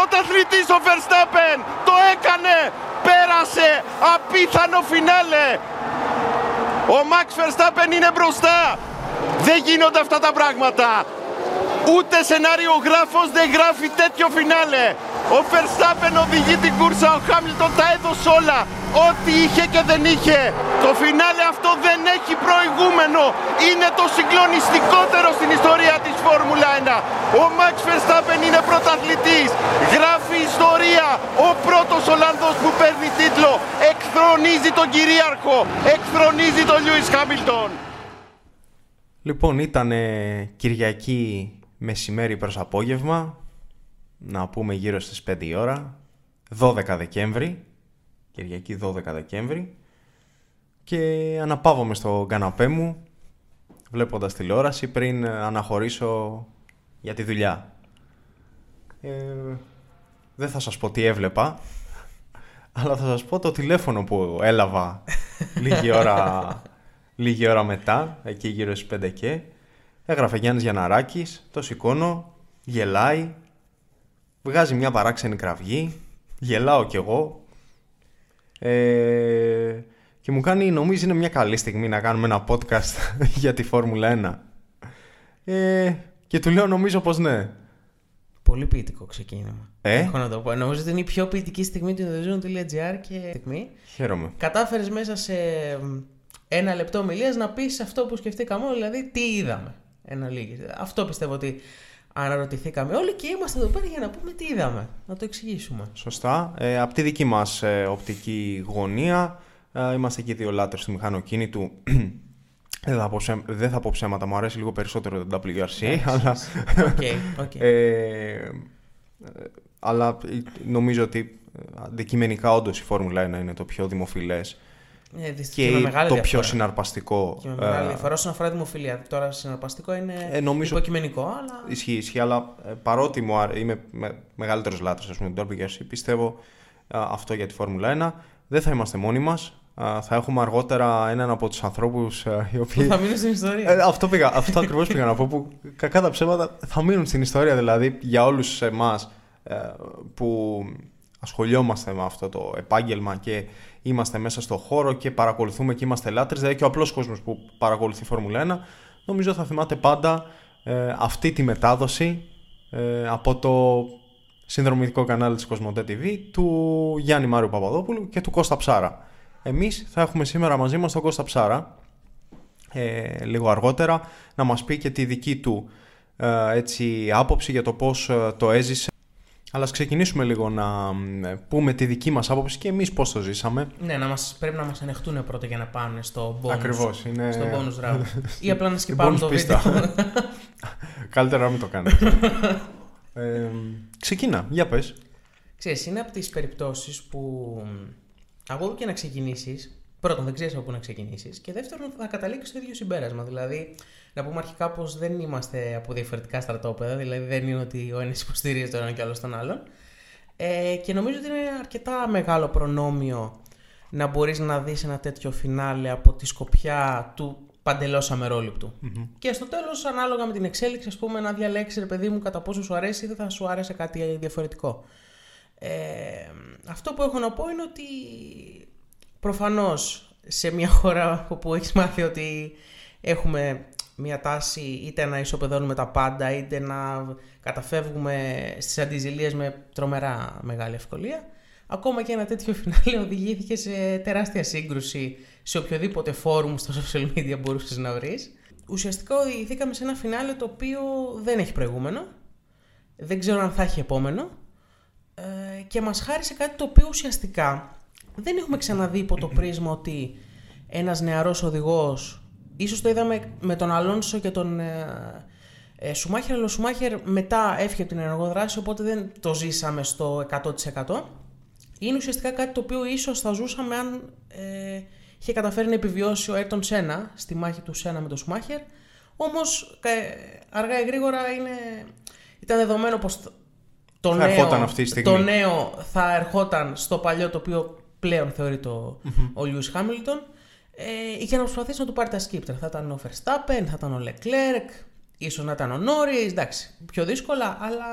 πρωταθλητής ο Verstappen. Το έκανε. Πέρασε. Απίθανο φινάλε. Ο Max Verstappen είναι μπροστά. Δεν γίνονται αυτά τα πράγματα. Ούτε σενάριο γράφος δεν γράφει τέτοιο φινάλε. Ο Verstappen οδηγεί την κούρσα, ο Χάμιλτον τα έδωσε όλα. Ό,τι είχε και δεν είχε. Το φινάλε αυτό δεν έχει προηγούμενο. Είναι το συγκλονιστικότερο στην ιστορία της Φόρμουλα 1. Ο Max Verstappen είναι πρωταθλητής. Γράφει ιστορία. Ο πρώτος Ολλανδός που παίρνει τίτλο. Εκθρονίζει τον κυρίαρχο. Εκθρονίζει τον Λιούις Χάμιλτον. Λοιπόν, ήταν Κυριακή μεσημέρι προς απόγευμα να πούμε γύρω στις 5 η ώρα, 12 Δεκέμβρη, Κυριακή 12 Δεκέμβρη και αναπαύομαι στο καναπέ μου βλέποντας τηλεόραση πριν αναχωρήσω για τη δουλειά. Ε, δεν θα σας πω τι έβλεπα, αλλά θα σας πω το τηλέφωνο που έλαβα λίγη ώρα, λίγη ώρα μετά, εκεί γύρω στις 5 και. Έγραφε Γιάννης Γιαναράκης, το σηκώνω, γελάει, βγάζει μια παράξενη κραυγή, γελάω κι εγώ ε, και μου κάνει, νομίζει είναι μια καλή στιγμή να κάνουμε ένα podcast για τη Φόρμουλα 1. Ε, και του λέω νομίζω πως ναι. Πολύ ποιητικό ξεκίνημα. Ε; Έχω να το πω. Νομίζω ότι είναι η πιο ποιητική στιγμή του Indonesia.gr και στιγμή. Χαίρομαι. Κατάφερες μέσα σε ένα λεπτό ομιλίας να πεις αυτό που σκεφτήκαμε όλοι, δηλαδή τι είδαμε. Ένα λίγη. Αυτό πιστεύω ότι αναρωτηθήκαμε όλοι και είμαστε εδώ πέρα για να πούμε τι είδαμε. Να το εξηγήσουμε. Σωστά. Ε, από τη δική μας ε, οπτική γωνία, ε, είμαστε και δύο λάτρες του μηχανοκίνητου. δεν, θα πω δεν θα πω ψέματα, μου αρέσει λίγο περισσότερο το WRC, αλλά... Okay, okay. ε, αλλά νομίζω ότι αντικειμενικά όντως η Φόρμουλα 1 είναι το πιο δημοφιλές ε, και, το πιο συναρπαστικό. Και με μεγάλη ε, διαφορά όσον αφορά δημοφιλία. Τώρα συναρπαστικό είναι ε, νομίζω... υποκειμενικό, αλλά. Ισχύει, ισχύει, αλλά ε, παρότι μου είμαι με, μεγαλύτερος λάτρε του Derby Jersey, πιστεύω αυτό για τη Φόρμουλα 1. Δεν θα είμαστε μόνοι μας. Θα έχουμε αργότερα έναν από τους ανθρώπους οι οποίοι. θα μείνουν στην ιστορία. αυτό πήγα, αυτό ακριβώς πήγα να πω. Που κακά τα ψέματα θα μείνουν στην ιστορία. Δηλαδή για όλους εμάς που ασχολιόμαστε με αυτό το επάγγελμα και είμαστε μέσα στο χώρο και παρακολουθούμε και είμαστε λάτρες, δηλαδή και ο απλός κόσμος που παρακολουθεί Φόρμουλα 1, νομίζω θα θυμάται πάντα ε, αυτή τη μετάδοση ε, από το συνδρομητικό κανάλι της Κοσμοτέ TV του Γιάννη Μάριου Παπαδόπουλου και του Κώστα Ψάρα. Εμείς θα έχουμε σήμερα μαζί μας τον Κώστα Ψάρα ε, λίγο αργότερα να μας πει και τη δική του ε, έτσι, άποψη για το πώς ε, το έζησε αλλά ας ξεκινήσουμε λίγο να πούμε τη δική μας άποψη και εμείς πώς το ζήσαμε. Ναι, να μας, πρέπει να μας ανεχτούν πρώτα για να πάνε στο bonus, Ακριβώς, είναι... στο bonus round. Ή απλά να σκυπάρουν το βίντεο. Καλύτερα να μην το κάνετε. ε, ξεκίνα, για πες. Ξέρεις, είναι από τις περιπτώσεις που από και να ξεκινήσεις, πρώτον δεν ξέρεις από πού να ξεκινήσεις και δεύτερον θα καταλήξεις στο ίδιο συμπέρασμα. Δηλαδή, να πούμε αρχικά πως δεν είμαστε από διαφορετικά στρατόπεδα, δηλαδή δεν είναι ότι ο ένας υποστηρίζει τον ένα και άλλος τον άλλον. Ε, και νομίζω ότι είναι αρκετά μεγάλο προνόμιο να μπορείς να δεις ένα τέτοιο φινάλε από τη σκοπιά του παντελώς Και στο τέλος, ανάλογα με την εξέλιξη, ας πούμε, να διαλέξεις, ρε παιδί μου, κατά πόσο σου αρέσει ή δεν θα σου άρεσε κάτι διαφορετικό. Ε, αυτό που έχω να πω είναι ότι προφανώς σε μια χώρα όπου έχεις μάθει ότι έχουμε μια τάση είτε να ισοπεδώνουμε τα πάντα είτε να καταφεύγουμε στις αντιζηλίες με τρομερά μεγάλη ευκολία. Ακόμα και ένα τέτοιο φινάλε οδηγήθηκε σε τεράστια σύγκρουση σε οποιοδήποτε φόρουμ στο social media μπορούσες να βρεις. Ουσιαστικά οδηγηθήκαμε σε ένα φινάλε το οποίο δεν έχει προηγούμενο, δεν ξέρω αν θα έχει επόμενο ε, και μας χάρισε κάτι το οποίο ουσιαστικά δεν έχουμε ξαναδεί υπό το πρίσμα ότι ένας νεαρός οδηγός Ίσως το είδαμε με τον Αλόνσο και τον ε, ε, Σουμάχερ, αλλά ο Σουμάχερ μετά έφυγε από την ενεργοδράση, οπότε δεν το ζήσαμε στο 100%. Είναι ουσιαστικά κάτι το οποίο ίσως θα ζούσαμε αν ε, είχε καταφέρει να επιβιώσει ο Έρτον Σένα στη μάχη του Σένα με τον Σουμάχερ. Όμως ε, αργά ή γρήγορα είναι, ήταν δεδομένο πως το, νέο, αυτή το νέο θα ερχόταν στο παλιό το οποίο πλέον θεωρεί το, ο Λιούς Χάμιλτον ε, για να προσπαθήσει να του πάρει τα σκύπτρα. Θα ήταν ο Verstappen, θα ήταν ο Leclerc, ίσως να ήταν ο Norris, εντάξει, πιο δύσκολα, αλλά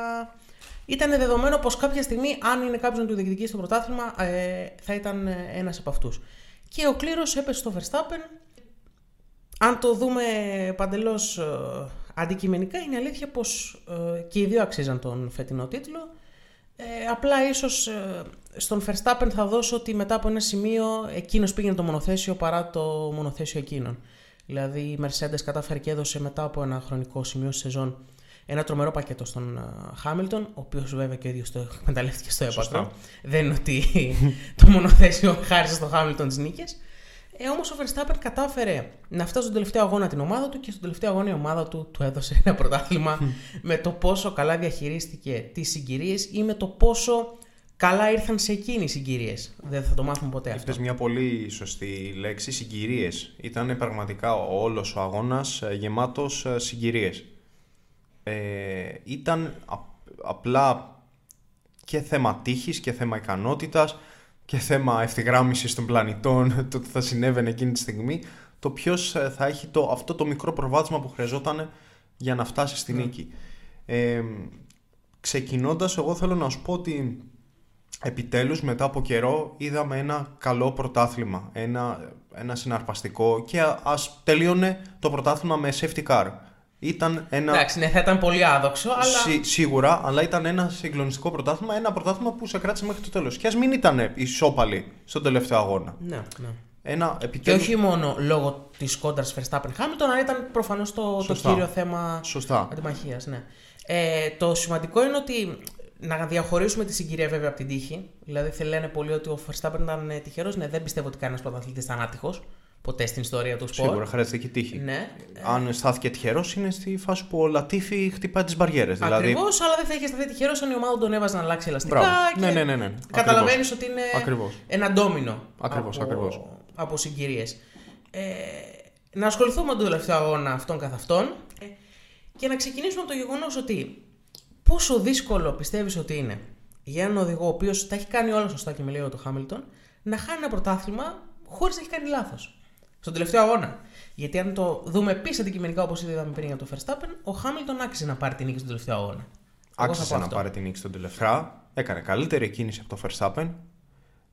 ήταν δεδομένο πως κάποια στιγμή, αν είναι κάποιος να του διεκδικήσει το πρωτάθλημα, ε, θα ήταν ένας από αυτούς. Και ο κλήρος έπεσε στο Verstappen. Αν το δούμε παντελώς ε, αντικειμενικά, είναι αλήθεια πως ε, και οι δύο αξίζαν τον φετινό τίτλο. Ε, απλά ίσως ε, στον Verstappen θα δώσω ότι μετά από ένα σημείο εκείνος πήγαινε το μονοθέσιο παρά το μονοθέσιο εκείνον. Δηλαδή η Mercedes κατάφερε και έδωσε μετά από ένα χρονικό σημείο στη σεζόν ένα τρομερό πακέτο στον Χάμιλτον, ο οποίος βέβαια και ο ίδιος το εκμεταλλεύτηκε στο έπακρο. Δεν είναι ότι το μονοθέσιο χάρισε στο Χάμιλτον τις νίκες. Ε, Όμως ο Verstappen κατάφερε να φτάσει στον τελευταίο αγώνα την ομάδα του και στον τελευταίο αγώνα η ομάδα του του έδωσε ένα πρωτάθλημα με το πόσο καλά διαχειρίστηκε τις συγκυρίες ή με το πόσο καλά ήρθαν σε εκείνη οι συγκυρίες. Δεν θα το μάθουμε ποτέ αυτό. Είπες μια πολύ σωστή λέξη, συγκυρίες. Ήταν πραγματικά όλος ο αγώνας γεμάτος συγκυρίες. Ε, ήταν απλά και θέμα τύχης και θέμα ικανότητας και θέμα ευθυγράμμισης των πλανητών, το τι θα συνέβαινε εκείνη τη στιγμή, το ποιος ε, θα έχει το, αυτό το μικρό προβάδισμα που χρειαζόταν για να φτάσει στη ναι. νίκη. Ε, ξεκινώντας, εγώ θέλω να σου πω ότι επιτέλους μετά από καιρό είδαμε ένα καλό πρωτάθλημα, ένα, ένα συναρπαστικό και ας τελείωνε το πρωτάθλημα με safety car. Ήταν ένα... Εντάξει, ναι, θα ήταν πολύ άδοξο, αλλά. σίγουρα, αλλά ήταν ένα συγκλονιστικό πρωτάθλημα. Ένα πρωτάθλημα που σε κράτησε μέχρι το τέλος. Και ας μην ήταν ισόπαλοι στον τελευταίο αγώνα. Ναι, ναι. Ένα επιτέλους... Και όχι μόνο λόγω της κόντρας Verstappen Hamilton, αλλά ήταν προφανώς το, το κύριο θέμα αντιμαχίας. Ναι. Ε, το σημαντικό είναι ότι να διαχωρίσουμε τη συγκυρία βέβαια από την τύχη. Δηλαδή, θέλει λένε πολύ ότι ο Verstappen ήταν τυχερός. Ναι, δεν πιστεύω ότι κανένας πρωταθλητής ήταν άτυχος ποτέ στην ιστορία του σπορ. Σίγουρα χρειάζεται και τύχη. Ναι. Αν στάθηκε τυχερός, είναι στη φάση που ο Λατίφη χτυπάει τις μπαριέρες. Δηλαδή... Ακριβώς, αλλά δεν θα είχε σταθεί τυχερός αν η ομάδα τον έβαζε να αλλάξει ελαστικά. Και... Ναι, ναι, ναι. ναι. Καταλαβαίνεις ότι είναι Ακριβώς. ένα ντόμινο ακριβώς, από, ακριβώς. από συγκυρίες. Ε, να ασχοληθούμε με τον τελευταίο αγώνα αυτών καθ' αυτών ε, και να ξεκινήσουμε από το γεγονός ότι πόσο δύσκολο πιστεύεις ότι είναι για έναν οδηγό ο οποίος τα έχει κάνει όλα σωστά και μιλάει για το Χάμιλτον να χάνει ένα πρωτάθλημα χωρίς να έχει κάνει λάθος στον τελευταίο αγώνα. Γιατί αν το δούμε επίση αντικειμενικά όπως ήδη είδαμε πριν για το Verstappen, ο Χάμιλτον άξιζε να πάρει την νίκη στον τελευταίο αγώνα. Άξιζε να πάρει την νίκη στον τελευταίο. Έκανε καλύτερη κίνηση από το Verstappen.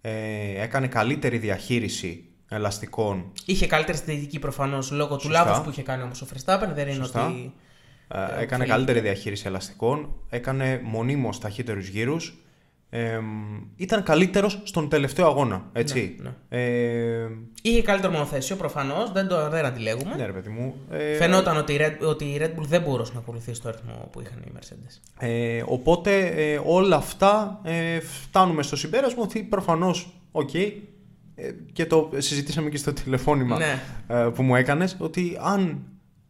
Ε, έκανε καλύτερη διαχείριση ελαστικών. Είχε καλύτερη στρατηγική προφανώς λόγω του λάθου που είχε κάνει όμως ο Verstappen. Δεν είναι Σωστά. ότι. Ε, έκανε καλύτερη διαχείριση ελαστικών. Έκανε μονίμως ταχύτερους γύρους ε, ήταν καλύτερος στον τελευταίο αγώνα. Έτσι. Ναι, ναι. Ε, είχε καλύτερο μονοθέσιο προφανώς, δεν το δεν αντιλέγουμε. Ναι, ρε παιδί μου. Ε, Φαινόταν ότι η, Red, ότι η Red Bull δεν μπορούσε να ακολουθήσει το ρυθμό που είχαν οι Mercedes. Ε, οπότε ε, όλα αυτά ε, φτάνουμε στο συμπέρασμα ότι προφανώς, οκ, οκέι, ε, και το συζητήσαμε και στο τηλεφώνημα ναι. που μου έκανες ότι αν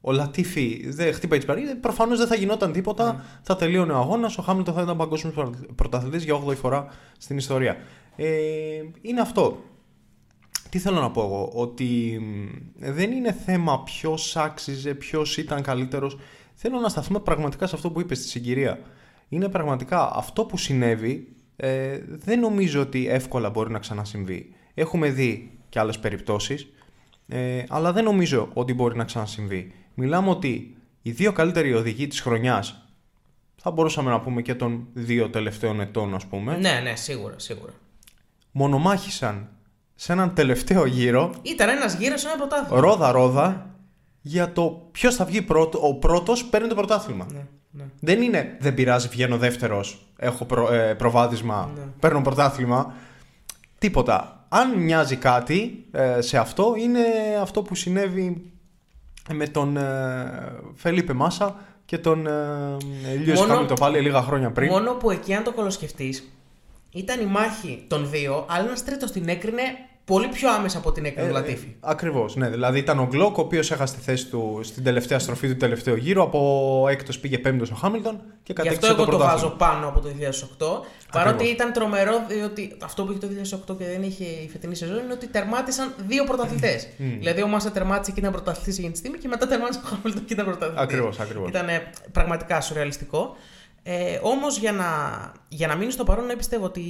ο Λατίφι δεν χτύπαγε τη μπαριέρα, προφανώς δεν θα γινόταν τίποτα. Mm. Θα τελείωνε ο αγώνας. Ο Χάμιλτον θα ήταν παγκόσμιος πρωταθλητής για 8η φορά στην ιστορία. Ε, είναι αυτό. Τι θέλω να πω εγώ, ότι δεν είναι θέμα ποιος άξιζε, ποιος ήταν καλύτερος. Θέλω να σταθούμε πραγματικά σε αυτό που είπες στη συγκυρία. Είναι πραγματικά αυτό που συνέβη, ε, δεν νομίζω ότι εύκολα μπορεί να ξανασυμβεί. Έχουμε δει και άλλες περιπτώσεις, ε, αλλά δεν νομίζω ότι μπορεί να ξανασυμβεί μιλάμε ότι οι δύο καλύτεροι οδηγοί της χρονιάς θα μπορούσαμε να πούμε και των δύο τελευταίων ετών ας πούμε. Ναι, ναι, σίγουρα, σίγουρα. Μονομάχησαν σε έναν τελευταίο γύρο. Ήταν ένας γύρος σε ένα πρωτάθλημα. Ρόδα-ρόδα για το ποιος θα βγει πρώτο. Ο πρώτος παίρνει το πρωτάθλημα. Ναι, ναι. Δεν είναι δεν πειράζει, βγαίνω δεύτερος, έχω προ, ε, προβάδισμα, ναι. παίρνω πρωτάθλημα. Τίποτα. Αν μοιάζει κάτι ε, σε αυτό, είναι αυτό που συνέβη με τον ε, Φελίπε Μάσα και τον ε, Λιούις το πάλι λίγα χρόνια πριν. Μόνο που εκεί αν το κολοσκεφτείς ήταν η μάχη των δύο, αλλά ένας τρίτος την έκρινε πολύ πιο άμεσα από την έκανε ε, Λατίφη. Ε, Ακριβώς. Ναι. Δηλαδή ήταν ο Γκλοκ, ο οποίος έχασε τη θέση του στην τελευταία στροφή του τελευταίου γύρου. Από έκτος πήγε πέμπτος ο Χάμιλτον και κατέκτησε Γι' αυτό εγώ το, βάζω πάνω από το 2008. Παρότι ήταν τρομερό, διότι αυτό που είχε το 2008 και δεν είχε η φετινή σεζόν είναι ότι τερμάτισαν δύο πρωταθλητές. δηλαδή ο Μάσα τερμάτισε και ήταν πρωταθλητής εκείνη τη στιγμή και μετά τερμάτισε ο Χάμιλτον και ήταν πρωταθλητής. Ακριβώς. Ήταν πραγματικά σουρεαλιστικό. Ε, Όμως για να, για να μείνει στο παρόν, ναι, πιστεύω ότι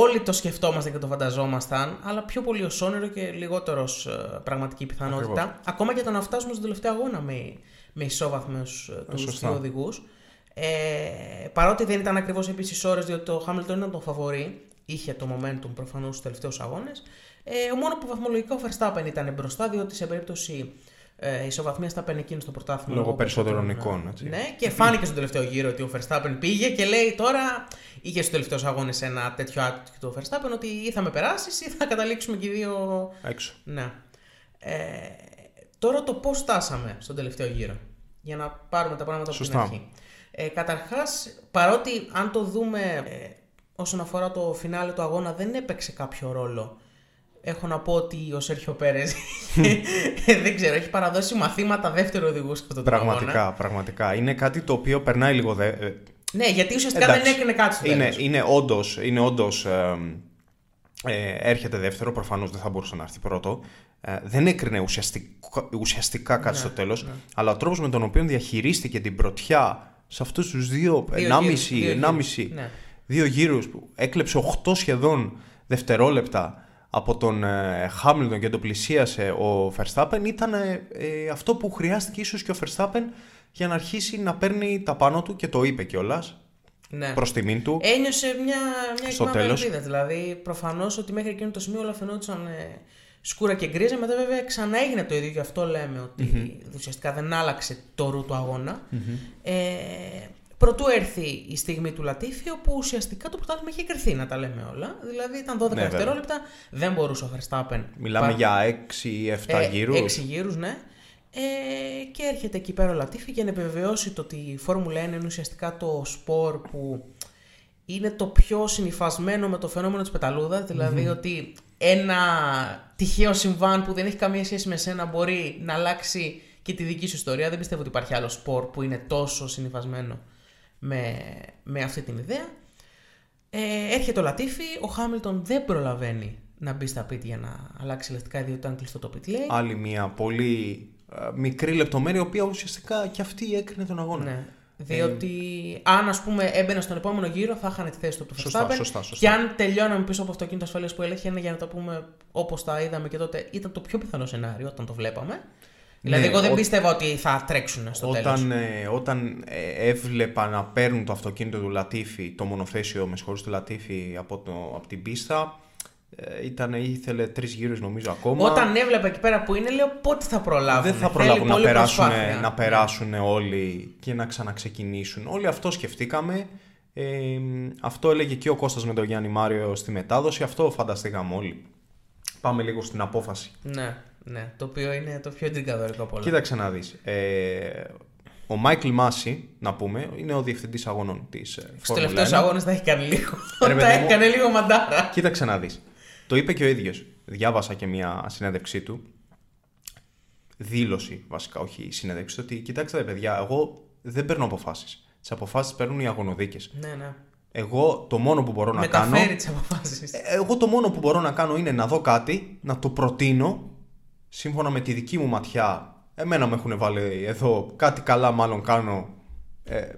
όλοι το σκεφτόμαστε και το φανταζόμασταν, αλλά πιο πολύ ως όνειρο και λιγότερος ε, πραγματική πιθανότητα. Ακόμα και το να φτάσουμε στον τελευταίο αγώνα με, με ισόβαθμους ε, τους δύο οδηγούς. Ε, παρότι δεν ήταν ακριβώς επίσης ώρες, διότι το Χάμιλτον ήταν το φαβορή, είχε το momentum προφανώς στους τελευταίους αγώνες. Ε, μόνος που βαθμολογικά ο Verstappen ήταν μπροστά, διότι σε περίπτωση ε, ισοβαθμία θα παίρνει εκείνο στο πρωτάθλημα. Λόγω όπως περισσότερων ήταν, εικόνων, έτσι. Ναι, και φάνηκε στον τελευταίο γύρο ότι ο Verstappen πήγε και λέει τώρα. Είχε στους τελευταίους αγώνες ένα τέτοιο attitude του Verstappen ότι ή θα με περάσεις ή θα καταλήξουμε και οι δύο. Έξω. Ναι. Ε, τώρα το πώς στάσαμε στον τελευταίο γύρο. Για να πάρουμε τα πράγματα από την Σωστά. αρχή. Ε, Καταρχάς, παρότι αν το δούμε ε, όσον αφορά το φινάλε του αγώνα δεν έπαιξε κάποιο ρόλο. Έχω να πω ότι ο Σέρχιο Πέρες δεν ξέρω, έχει παραδώσει μαθήματα δεύτερο οδηγού σε αυτό το αγώνα. Πραγματικά, πραγματικά. Είναι κάτι το οποίο περνάει λίγο. Δε... ε, Ναι, γιατί ουσιαστικά Εντάξει. δεν έκανε κάτι στο Είναι, τέλος. είναι όντως, είναι όντως ε, ε, έρχεται δεύτερο, προφανώς δεν θα μπορούσε να έρθει πρώτο. Ε, δεν έκρινε ουσιαστικά, ουσιαστικά κάτι Ναι, στο τέλος, ναι. αλλά ο τρόπος με τον οποίο διαχειρίστηκε την πρωτιά σε αυτούς τους δύο, Δύο ενάμιση, γύρους, δύο ενάμιση, γύρους, ναι. δύο γύρους που έκλεψε 8 σχεδόν δευτερόλεπτα από τον ε, Χάμιλτον και τον πλησίασε ο Verstappen ήταν ε, ε, αυτό που χρειάστηκε ίσως και ο Verstappen για να αρχίσει να παίρνει τα πάνω του και το είπε κιόλας Ναι. προς τιμήν του. Ένιωσε μια, μια Στο εκμάδα τέλος. ελπίδα. Δηλαδή, προφανώς ότι μέχρι εκείνο το σημείο όλα φαινόντουσαν ε, σκούρα και γκρίζα. Μετά, βέβαια, ξανά έγινε το ίδιο. Γι' αυτό λέμε ότι ουσιαστικά δεν άλλαξε το ρου του αγώνα. Ε, Προτού έρθει η στιγμή του Λατίφη, όπου ουσιαστικά το πρωτάθλημα είχε κρυθεί, να τα λέμε όλα. Δηλαδή ήταν 12 βέβαια. δευτερόλεπτα, δεν μπορούσε ο Verstappen. Μιλάμε Πα- για 6-7 ε, γύρους. Έξι γύρους, ναι. Ε, και έρχεται εκεί πέρα ο Λατίφη για να επιβεβαιώσει το ότι η Φόρμουλα 1 είναι ουσιαστικά το σπορ που είναι το πιο συνυφασμένο με το φαινόμενο της πεταλούδας, δηλαδή ότι ένα τυχαίο συμβάν που δεν έχει καμία σχέση με σένα μπορεί να αλλάξει και τη δική σου ιστορία. Δεν πιστεύω ότι υπάρχει άλλο σπορ που είναι τόσο συνυφασμένο με, με αυτή την ιδέα. Ε, έρχεται ο Λατίφη, ο Χάμιλτον δεν προλαβαίνει να μπει στα πίτια για να αλλάξει ελαστικά διότι ήταν κλειστό το pit lane. Άλλη μια πολύ ε, μικρή λεπτομέρεια, η οποία ουσιαστικά και αυτή έκρινε τον αγώνα. Ναι. Διότι αν ας πούμε έμπαινε στον επόμενο γύρο θα είχαν τη θέση του από το Σωστά, Verstappen. σωστά, σωστά. Και αν τελειώναμε πίσω από αυτοκίνητο ασφαλεία που έλεγχε, είναι για να το πούμε όπως τα είδαμε και τότε, ήταν το πιο πιθανό σενάριο όταν το βλέπαμε. Δηλαδή, εγώ δεν Ναι, ο- πίστευα ότι θα τρέξουν στο τέλος. Όταν, ε, όταν ε, έβλεπα να παίρνουν το αυτοκίνητο του Λατίφη, το μονοθέσιο με συγχωρείς του Λατίφη από, το, από την πίστα, ε, ήταν, ήθελε τρεις γύρους νομίζω ακόμα. Όταν έβλεπα εκεί πέρα που είναι, λέω πότε θα προλάβουν. δεν θα Θέλει προλάβουν να πολύ περάσουν, προσπάθεια. να περάσουν όλοι και να ξαναξεκινήσουν. Όλοι αυτό σκεφτήκαμε. Ε, αυτό έλεγε και ο Κώστας με τον Γιάννη Μάριο στη μετάδοση. Αυτό φανταστήκαμε όλοι. Πάμε λίγο στην απόφαση. Ναι, ναι. Το οποίο είναι το πιο εντρικαδορικό από όλα. Κοίταξε να δεις. Ε, ο Μάικλ Μάση, να πούμε, είναι ο διευθυντής αγώνων της ε, Στους Φόρμουλα τελευταίους 1. αγώνες τα έχει κάνει λίγο. Ρε, τα παιδί μου. έκανε λίγο μαντάρα. Κοίταξε να δεις. Το είπε και ο ίδιος. Διάβασα και μια συνέντευξή του. Δήλωση βασικά, όχι συνέντευξη. Ότι κοιτάξτε ρε παιδιά, εγώ δεν παίρνω αποφάσεις. Τις αποφάσεις παίρνουν οι αγωνοδίκες. Ναι, ναι. Εγώ το μόνο που μπορώ να κάνω. Μεταφέρει τις αποφάσεις. Ε, Εγώ το μόνο που μπορώ να κάνω είναι να δω κάτι, να το προτείνω σύμφωνα με τη δική μου ματιά. Εμένα με έχουν βάλει εδώ κάτι καλά μάλλον κάνω. Ε, ε,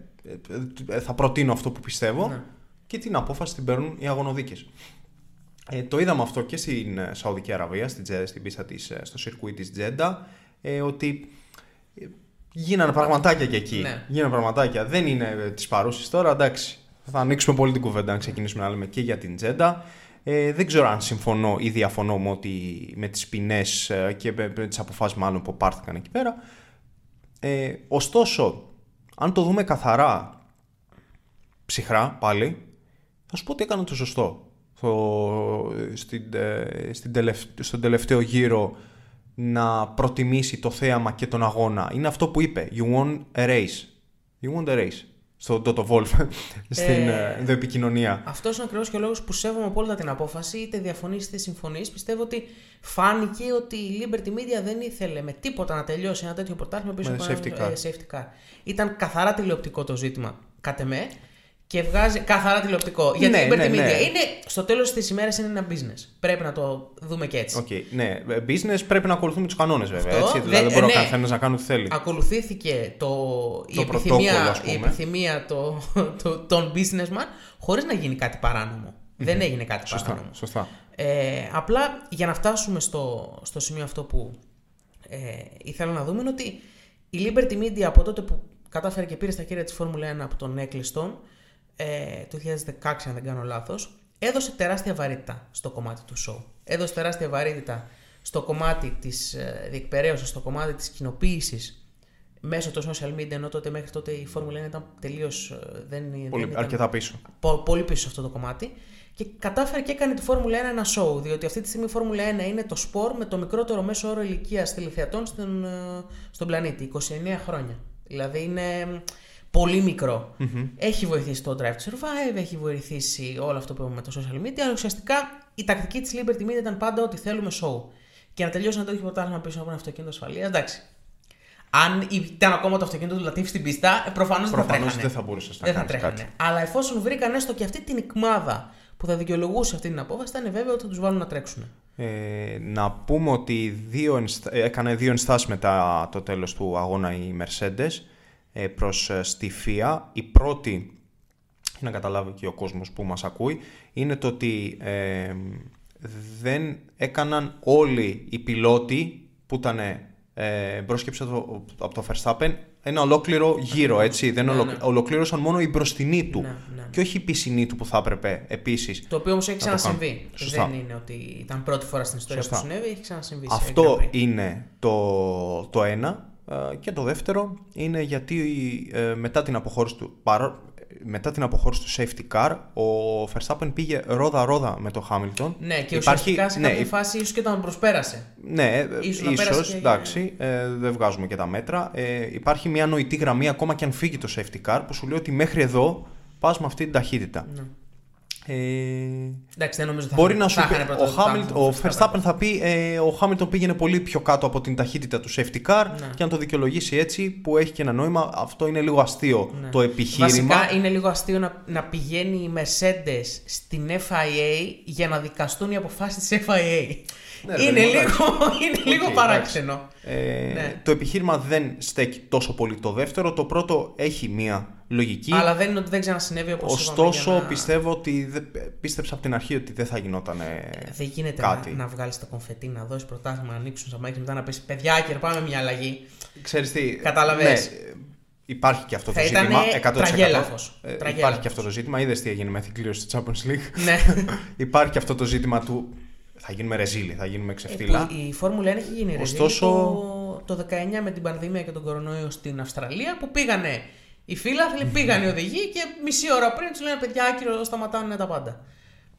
ε, θα προτείνω αυτό που πιστεύω Ναι. και την απόφαση την παίρνουν οι αγωνοδίκες. Ε, το είδαμε αυτό και στην ε, Σαουδική Αραβία, στην, Τζε- στην πίστα της, ε, στο σιρκούι της Τζέντα, ε, ότι ε, γίνανε πραγματάκια και εκεί. Ναι. Γίνανε πραγματάκια. Δεν είναι ε, τις παρούσεις τώρα, εντάξει. Θα ανοίξουμε πολύ την κουβέντα αν ξεκινήσουμε να λέμε και για την Τζέντα. Ε, δεν ξέρω αν συμφωνώ ή διαφωνώ με, ότι, με τις ποινές ε, και με, με τις αποφάσεις μάλλον που πάρθηκαν εκεί πέρα. Ε, ωστόσο, αν το δούμε καθαρά ψυχρά πάλι, θα σου πω ότι έκανε το σωστό. Στο, στην, ε, στην τελευ- στον τελευταίο γύρο να προτιμήσει το θέαμα και τον αγώνα. Είναι αυτό που είπε. You won a race. You won a race. Στο Toto Wolff, στην Ε, ε, επικοινωνία. Αυτός είναι ακριβώς και ο λόγος που σέβομαι απόλυτα την απόφαση, είτε διαφωνείς είτε συμφωνείς. Πιστεύω ότι φάνηκε ότι η Liberty Media δεν ήθελε με τίποτα να τελειώσει ένα τέτοιο πρωτάθλημα πίσω Με από ένα safety car. ε, safety car. Ήταν καθαρά τηλεοπτικό το ζήτημα, κατ' εμέ. Και βγάζει καθαρά τηλεοπτικό. Γιατί Ναι, η Liberty ναι, Media ναι. είναι στο τέλος της ημέρας είναι ένα business. Πρέπει να το δούμε και έτσι. Οκ, ναι. Business πρέπει να ακολουθούμε τους κανόνες βέβαια. Αυτό, έτσι, δεν- δηλαδή δεν μπορεί ε, ο ναι. καθένας να κάνει ό,τι θέλει. Ακολουθήθηκε το, η, Το επιθυμία, πρωτόκολλο, ας η πούμε. επιθυμία το, το, των businessman χωρίς να γίνει κάτι παράνομο. Δεν έγινε κάτι Σωστά. παράνομο. σωστά. Ε, απλά για να φτάσουμε στο, στο σημείο αυτό που ε, ήθελα να δούμε είναι ότι η Liberty Media από τότε που κατάφερε και πήρε στα χέρια της Φόρμουλα 1 από τον Έκλειστον ε, το 2016, αν δεν κάνω λάθος. Έδωσε τεράστια βαρύτητα στο κομμάτι του show. Έδωσε τεράστια βαρύτητα στο κομμάτι της ε, διεκπαιρέωσης, στο κομμάτι της κοινοποίησης μέσω των social media, ενώ τότε μέχρι τότε η Φόρμουλα 1 ήταν τελείως. Δεν, Πολύ, δεν ήταν, αρκετά πίσω. πο- πολύ πίσω σε αυτό το κομμάτι. Και κατάφερε και έκανε τη Φόρμουλα 1 ένα show. Διότι αυτή τη στιγμή η Φόρμουλα 1 είναι το σπορ με το μικρότερο μέσο όρο ηλικίας τηλεθεατών στον, ε, στον πλανήτη. 29 χρόνια. Δηλαδή είναι πολύ μικρό. Έχει βοηθήσει το Drive to Survive, έχει βοηθήσει όλο αυτό που είπαμε με το social media, αλλά ουσιαστικά η τακτική της Liberty Media ήταν πάντα ότι θέλουμε show. Και να τελειώσει να το έχει πρωτάθλημα πίσω από ένα αυτοκίνητο ασφαλείας, εντάξει. Αν ήταν ακόμα το αυτοκίνητο του Λατίφ στην πίστα, προφανώς δεν θα Προφανώς τρέχανε. δεν θα μπορούσες να Δεν θα κάνεις τρέχανε. κάτι. Αλλά εφόσον βρήκαν έστω και αυτή την εκμάδα που θα δικαιολογούσε αυτή την απόφαση, ήταν βέβαιο ότι θα τους βάλουν να τρέξουν. Ε, να πούμε ότι δύο ενστα- ε, έκανε δύο ενστάσεις μετά το τέλος του αγώνα η Mercedes ε, προς ε, στη FIA. Η πρώτη, για να καταλάβει και ο κόσμος που μας ακούει, είναι το ότι ε, δεν έκαναν όλοι οι πιλότοι που ήταν ε, μπρος και πίσω από το- από το Verstappen ένα ολόκληρο γύρο, έτσι. Δεν Ναι, ολο- ναι. ολοκλήρωσαν μόνο η μπροστινή του Ναι, ναι. και όχι η πισινή του που θα έπρεπε επίσης. Το οποίο όμως έχει Να το κάνουν. ξανασυμβεί. Σωστά. Δεν είναι ότι ήταν πρώτη φορά στην ιστορία Σωστά. που συνέβη, έχει ξανασυμβεί. σε Αυτό Grand Prix. είναι το, το ένα. Ε, Και το δεύτερο είναι γιατί ε, μετά, την αποχώρηση του, παρό- μετά την αποχώρηση του safety car ο Verstappen πήγε ρόδα-ρόδα με το Hamilton. Ναι, και Υπάρχει- ουσιαστικά σε ναι, κάποια η- φάση ίσως και όταν προσπέρασε. Ναι, ε, Ίσως να πέρασε ίσως, και- εντάξει, ε, δεν βγάζουμε και τα μέτρα. Ε, υπάρχει μια νοητή γραμμή ακόμα και αν φύγει το safety car που σου λέει ότι μέχρι εδώ πας με αυτή την ταχύτητα. Ναι. Ε, Εντάξει, δεν νομίζω θα Μπορεί είχαν- να σου θα πει, είχαν ο, πρώτο Hamilton, το ο Verstappen θα πει ε, ο Hamilton πήγαινε πολύ πιο κάτω από την ταχύτητα του safety car Ναι. και αν το δικαιολογήσει έτσι που έχει και ένα νόημα αυτό είναι λίγο αστείο Ναι. το επιχείρημα Βασικά είναι λίγο αστείο να, να πηγαίνει η Mercedes στην FIA για να δικαστούν οι αποφάσεις της FIA. Ναι, ρε είναι, παιδί μου, λίγο, εντάξει. είναι λίγο Οκ, παράξενο. Ε, Ναι. Το επιχείρημα δεν στέκει τόσο πολύ το δεύτερο. Το πρώτο έχει μία λογική. Αλλά δεν είναι ότι δεν ξανασυνέβη όπως Ωστόσο, πιστεύω ότι δεν- πίστεψα από την αρχή ότι δεν θα γινόταν ε, Δεν γίνεται κάτι. να, να βγάλεις τα κομφετή, να δώσεις πρωτάθλημα, να ανοίξουν σαμπάνια και μετά να πεις παιδιά και πάμε μια αλλαγή. Ξέρεις τι, Κατάλαβες. ναι, υπάρχει και αυτό Θα το ήτανε ζήτημα. 100%. τραγέλαφος. Ε, Τραγέλαφος. υπάρχει και αυτό το ζήτημα. Είδες τι έγινε με την κλήρωση της Champions League. ναι. υπάρχει και αυτό το ζήτημα του. Θα γίνουμε ρεζίλοι, θα γίνουμε ξεφτύλα. Ε, που η Φόρμουλα 1 έχει γίνει Ωστόσο- Ωστόσο... το, το 19 με την πανδημία και τον κορονοϊό στην Αυστραλία που πήγανε οι φίλαθλοι, πήγανε οι οδηγοί και μισή ώρα πριν τους λένε παιδιά άκυρο σταματάνε τα πάντα.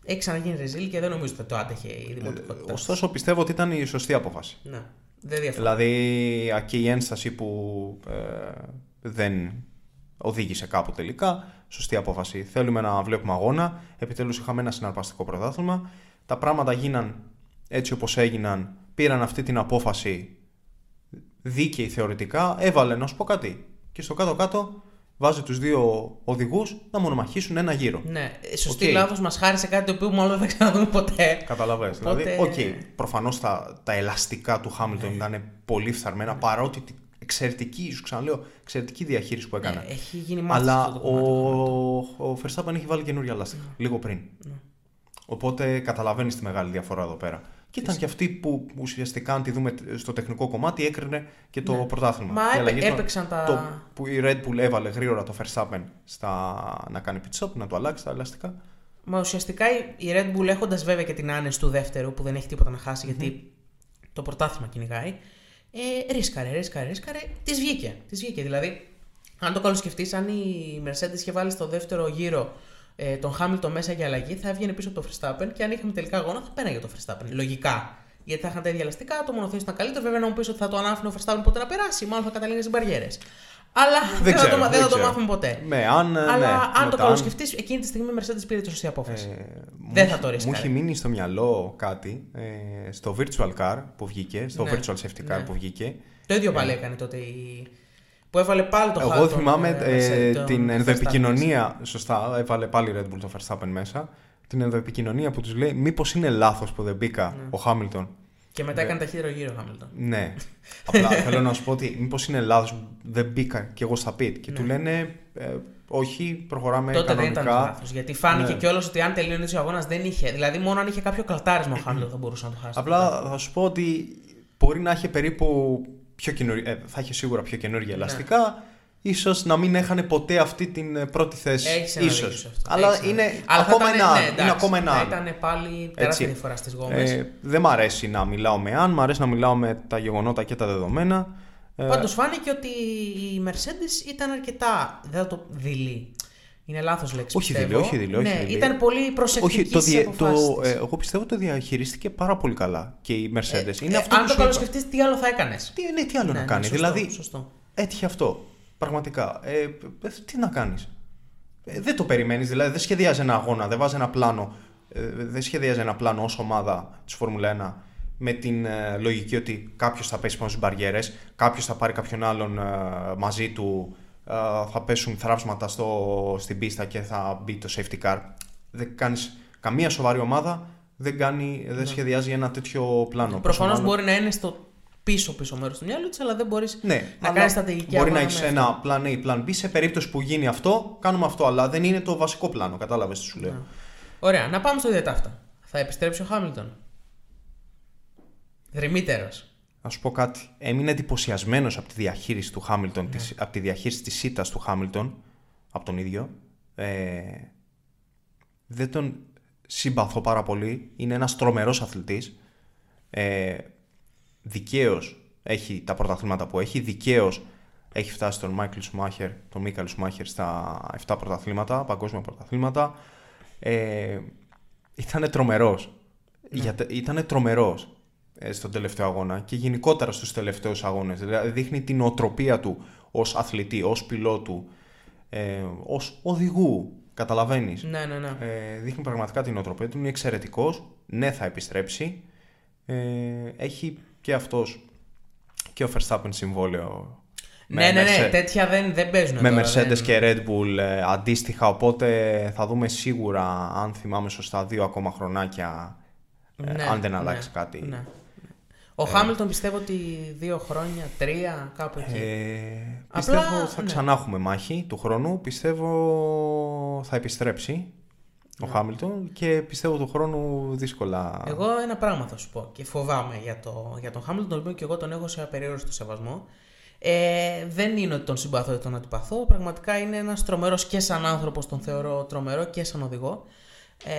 Έχει ξαναγίνει ρεζίλ και δεν νομίζω ότι το άτεχε η δημοτικότητα. Ωστόσο, πιστεύω ότι ήταν η σωστή απόφαση. Ναι, δεν διαφωνώ. Δηλαδή, και η ένσταση που ε, δεν οδήγησε κάπου τελικά. Σωστή απόφαση. Θέλουμε να βλέπουμε αγώνα. Επιτέλους, είχαμε ένα συναρπαστικό πρωτάθλημα. Τα πράγματα γίναν έτσι όπως έγιναν. Πήραν αυτή την απόφαση δίκαιη θεωρητικά. Έβαλε, να σου πω κάτι. Και στο κάτω-κάτω βάζει τους δύο οδηγούς να μονομαχήσουν ένα γύρο. Ναι, σωστή Οκ. λάθος μας χάρισε κάτι το οποίο μάλλον δεν θα ξαναδούμε ποτέ. Καταλαβαίνεις. Οπότε- Δηλαδή, οκ, προφανώς τα, τα ελαστικά του Χάμιλτον Ναι. ήταν πολύ φθαρμένα παρότι τη- εξαιρετική, σου ξαναλέω, εξαιρετική διαχείριση που έκανε. Ναι, έχει γίνει μάστερ Αλλά αυτό το ο, κομμάτι. ο Verstappen έχει βάλει καινούργια λάστιχα λίγο πριν. Ναι. Οπότε καταλαβαίνεις τη μεγάλη διαφορά εδώ πέρα. Και ήταν και αυτή που ουσιαστικά, αν τη δούμε στο τεχνικό κομμάτι, έκρινε και το Ναι. πρωτάθλημα. Μα Η έπαι- αλλαγή το- έπαιξαν τα- Το, που η Red Bull έβαλε γρήγορα το Verstappen στα, να κάνει pit stop, να το αλλάξει τα ελαστικά. Μα ουσιαστικά η η Red Bull έχοντας βέβαια και την άνεση του δεύτερου που δεν έχει τίποτα να χάσει γιατί το πρωτάθλημα κυνηγάει. Ε, ρίσκαρε, ρίσκαρε, ρίσκαρε. Της βγήκε. Της βγήκε. Δηλαδή, αν το καλοσκεφτεί, αν η Mercedes είχε βάλει στο δεύτερο γύρο ε, τον Hamilton μέσα για αλλαγή, θα έβγαινε πίσω από το Verstappen και αν είχαμε τελικά αγώνα θα πέραγε το Verstappen. Λογικά. Γιατί θα είχαν τα ίδια ελαστικά, το μονοθέσιο ήταν καλύτερο. Βέβαια, να μου πεις ότι θα το ανάφηνε ο Verstappen ποτέ να περάσει, μάλλον θα καταλήγει στις μπαριέρες. Αλλά δεν, θα, ξέρω, το, δεν δεν θα το ξέρω. μάθουμε ποτέ. Ναι, αν, Αλλά ναι, αν το μετά, καλοσκεφτείς, εκείνη τη στιγμή η Mercedes πήρε τη σωστή απόφαση. Ε, Δεν μου- θα το Μου ρίσκαρε. έχει μείνει στο μυαλό κάτι ε, στο virtual car που βγήκε, στο Ναι, virtual safety car ναι. που βγήκε. Το ίδιο πάλι έκανε τότε η... Που έβαλε πάλι το Εγώ χάρτη. θυμάμαι ε, την ενδοεπικοινωνία. Σωστά, έβαλε πάλι η Red Bull το Verstappen μέσα. Την ενδοεπικοινωνία που τους λέει: Μήπως είναι λάθος που δεν μπήκα Ναι. ο Χάμιλτον. Και μετά έκανε ταχύτερο γύρο ο Χάμιλτον. Ναι. Απλά θέλω να σου πω ότι μήπως είναι λάθος που δεν μπήκα κι εγώ στα pit. Και Ναι. του λένε: ε, Όχι, προχωράμε Τότε δεν κανονικά. ήταν λάθος. Γιατί φάνηκε Ναι. κιόλας ότι αν τελείωνε ο αγώνας δεν είχε. Δηλαδή, μόνο αν είχε κάποιο κλατάρισμα ο Χάμιλτον θα μπορούσε να το χάσει. Απλά θα σου πω ότι μπορεί να έχει περίπου πιο καινούργια, ε, θα είχε σίγουρα πιο καινούργια Ναι. ελαστικά. ίσως να μην έχανε ποτέ αυτή την ε, πρώτη θέση. Έχεις ένα ίσως. δίκιο σε αυτό. Αλλά Έχεις ένα είναι δίκιο. Αλλά θα ακόμα ήταν- ένα, ναι, είναι εντάξει, ακόμα ένα. Θα αν. ήταν πάλι τεράστια Έτσι. διαφορά στις γόμες. Ε, δεν μ' αρέσει να μιλάω με αν, μ' αρέσει να μιλάω με τα γεγονότα και τα δεδομένα. Ε, Πάντως φάνηκε ότι η Mercedes ήταν αρκετά. Δεν θα το δειλή. Είναι λάθος λέξη. Όχι πιστεύω. δειλή, όχι δειλή, όχι ναι, δειλή. ήταν πολύ προσεκτική όχι, το, στις δια- αποφάσεις το, της. ε, εγώ πιστεύω το διαχειρίστηκε πάρα πολύ καλά και η Mercedes. είναι Ε, αυτό αν που το σου είπα. καλοσκεφτεί, τι άλλο θα έκανες. Τι, ναι, τι άλλο να κάνει. σωστό, δηλαδή, Σωστό. έτυχε αυτό. Πραγματικά. Ε, ε, τι να κάνεις. Ε, δεν το περιμένεις. Δηλαδή, δεν σχεδιάζει ένα αγώνα, δεν βάζει ένα πλάνο. Ε, δεν σχεδιάζει ένα πλάνο ως ομάδα της Φόρμουλα 1 με την ε, λογική ότι κάποιος θα πέσει πάνω στις μπαριέρες, κάποιος θα πάρει κάποιον άλλον ε, μαζί του, ε, θα πέσουν θράψματα στο, στην πίστα και θα μπει το safety car. Δεν κάνεις καμία σοβαρή ομάδα δεν, κάνει, δεν σχεδιάζει ένα τέτοιο πλάνο. Προφανώς Πόσο μάλλον- μπορεί να είναι στο πίσω-πίσω μέρος του μυαλού της, αλλά δεν μπορείς ναι, να αλλά κάνεις στρατηγική Μπορεί να αγώνα έχεις με ένα αυτό. plan A, plan B. Σε περίπτωση που γίνει αυτό, κάνουμε αυτό. Αλλά δεν είναι το βασικό πλάνο. Κατάλαβες τι σου λέω. Ναι. Ωραία, να πάμε στο διατάφτα. Θα επιστρέψει ο Χάμιλτον. Δρυμύτερο. Να σου πω κάτι. Έμεινε εντυπωσιασμένος από τη διαχείριση του Χάμιλτον, Ναι. της, από τη διαχείριση της ΣΥΤΑ του Χάμιλτον, από τον ίδιο. Ε, δεν τον συμπαθώ πάρα πολύ. Είναι ένας τρομερός αθλητής. Ε, δικαίως έχει τα πρωταθλήματα που έχει. Δικαίως έχει φτάσει τον Μάικλ Σουμάχερ, τον Μίκαλ Σουμάχερ στα 7 πρωταθλήματα, παγκόσμια πρωταθλήματα. Ε, ήταν τρομερός. Γιατί Ήταν τρομερός ε, στον τελευταίο αγώνα και γενικότερα στους τελευταίους αγώνες. Δηλαδή δείχνει την οτροπία του ως αθλητή, ως πιλότου, ε, ως οδηγού. Καταλαβαίνεις; Ναι, ναι, ναι. Ε, δείχνει πραγματικά την οτροπία του. Είναι εξαιρετικός. Ναι, θα επιστρέψει. Ε, έχει και αυτός και ο Verstappen συμβόλαιο. ναι, ναι, ναι, Merce- τέτοια δεν, δεν παίζουν. με τώρα, Mercedes δεν- και Red Bull ε, αντίστοιχα, οπότε θα δούμε σίγουρα, αν θυμάμαι σωστά, δύο ακόμα χρονάκια, ε, Ναι, αν δεν ναι, αλλάξει κάτι. Ναι. Ο Χάμιλτον πιστεύω ότι δύο χρόνια, τρία, κάπου εκεί. Ε, Απλά, πιστεύω θα ναι. ξανά έχουμε μάχη του χρόνου. Πιστεύω θα επιστρέψει ο Χάμιλτον και πιστεύω του χρόνου δύσκολα. Εγώ ένα πράγμα θα σου πω και φοβάμαι για, το, για τον Χάμιλτον, τον οποίο και εγώ τον έχω σε απεριόριστο σεβασμό. Ε, δεν είναι ότι τον συμπαθώ ή τον αντιπαθώ. Πραγματικά είναι ένας τρομερός και σαν άνθρωπος, τον θεωρώ τρομερό και σαν οδηγό. Ε,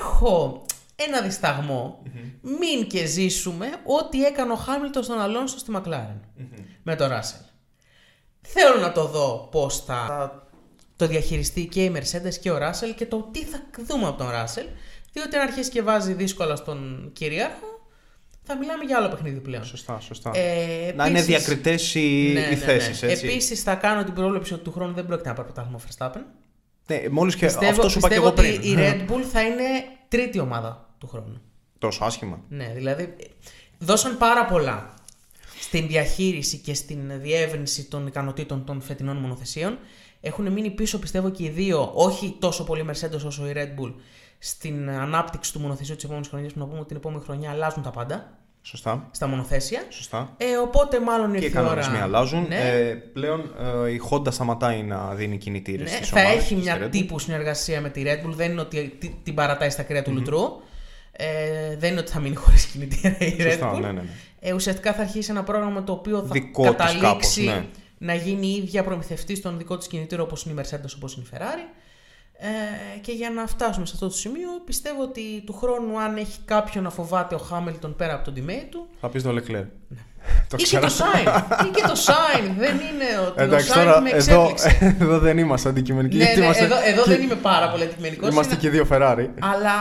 έχω ένα δισταγμό, μην και ζήσουμε ό,τι έκανε ο Χάμιλτον στον Αλόνσο στη μακλαρεν με τον Ράσελ. Θέλω να το δω πώς θα το διαχειριστεί και η Mercedes και ο Ράσελ και το τι θα δούμε από τον Ράσελ. Διότι αν αρχίσει και βάζει δύσκολα στον κυρίαρχο, θα μιλάμε για άλλο παιχνίδι πλέον. Σωστά, σωστά. Ε, να είναι επίσης- διακριτές οι, Ναι, οι ναι, ναι. θέσεις, έτσι. Επίσης θα κάνω την πρόβλεψη ότι του χρόνου δεν πρόκειται να πάρει πρωτάθλημα ο Verstappen. Ναι, μόλις και Πιστεύω, αυτό σου είπα και πιστεύω εγώ ότι πριν. η Red Bull θα είναι τρίτη ομάδα του χρόνου. Τόσο άσχημα. Ναι, δηλαδή δώσαν πάρα πολλά στην διαχείριση και στην διεύρυνση των ικανοτήτων των φετινών μονοθεσίων. Έχουν μείνει πίσω, πιστεύω, και οι δύο, όχι τόσο πολύ η Mercedes όσο η Red Bull, στην ανάπτυξη του μονοθεσίου της επόμενης χρονιάς. Που να πούμε ότι την επόμενη χρονιά αλλάζουν τα πάντα Σωστά. στα μονοθέσια. Σωστά. Ε, οπότε μάλλον Και οι ήρθε η ώρα. κανονισμοί αλλάζουν. Ναι, Ε, πλέον ε, η Honda σταματάει να δίνει κινητήρες ναι, στις θα ομάδες, έχει στις μια Red Bull. τύπου συνεργασία με τη Red Bull. Δεν είναι ότι τι- την παρατάει στα κρέα του λουτρού. Ε, δεν είναι ότι θα μείνει χωρίς κινητήρα η Red Σωστά, Bull. ναι, ναι, ναι. Ε, ουσιαστικά θα αρχίσει ένα πρόγραμμα το οποίο θα Δικό της καταλήξει κάπως, ναι. να γίνει η ίδια προμηθευτή στον δικό της κινητήρα όπως είναι η Mercedes, όπως είναι η Ferrari. Ε, και για να φτάσουμε σε αυτό το σημείο, πιστεύω ότι του χρόνου, αν έχει κάποιον να φοβάται ο Χάμιλτον πέρα από τον teammate του, Θα πεις το Leclerc. Το ή και το Sign. ή και το Sign. Δεν είναι ότι Εντάξει, το τώρα Sign με εδώ, εξέπληξε. εδώ δεν είμαστε αντικειμενικοί. ναι, γιατί ναι, είμαστε εδώ, εδώ και- δεν είμαι πάρα πολύ αντικειμενικός. Είμαστε και δύο Ferrari. Αλλά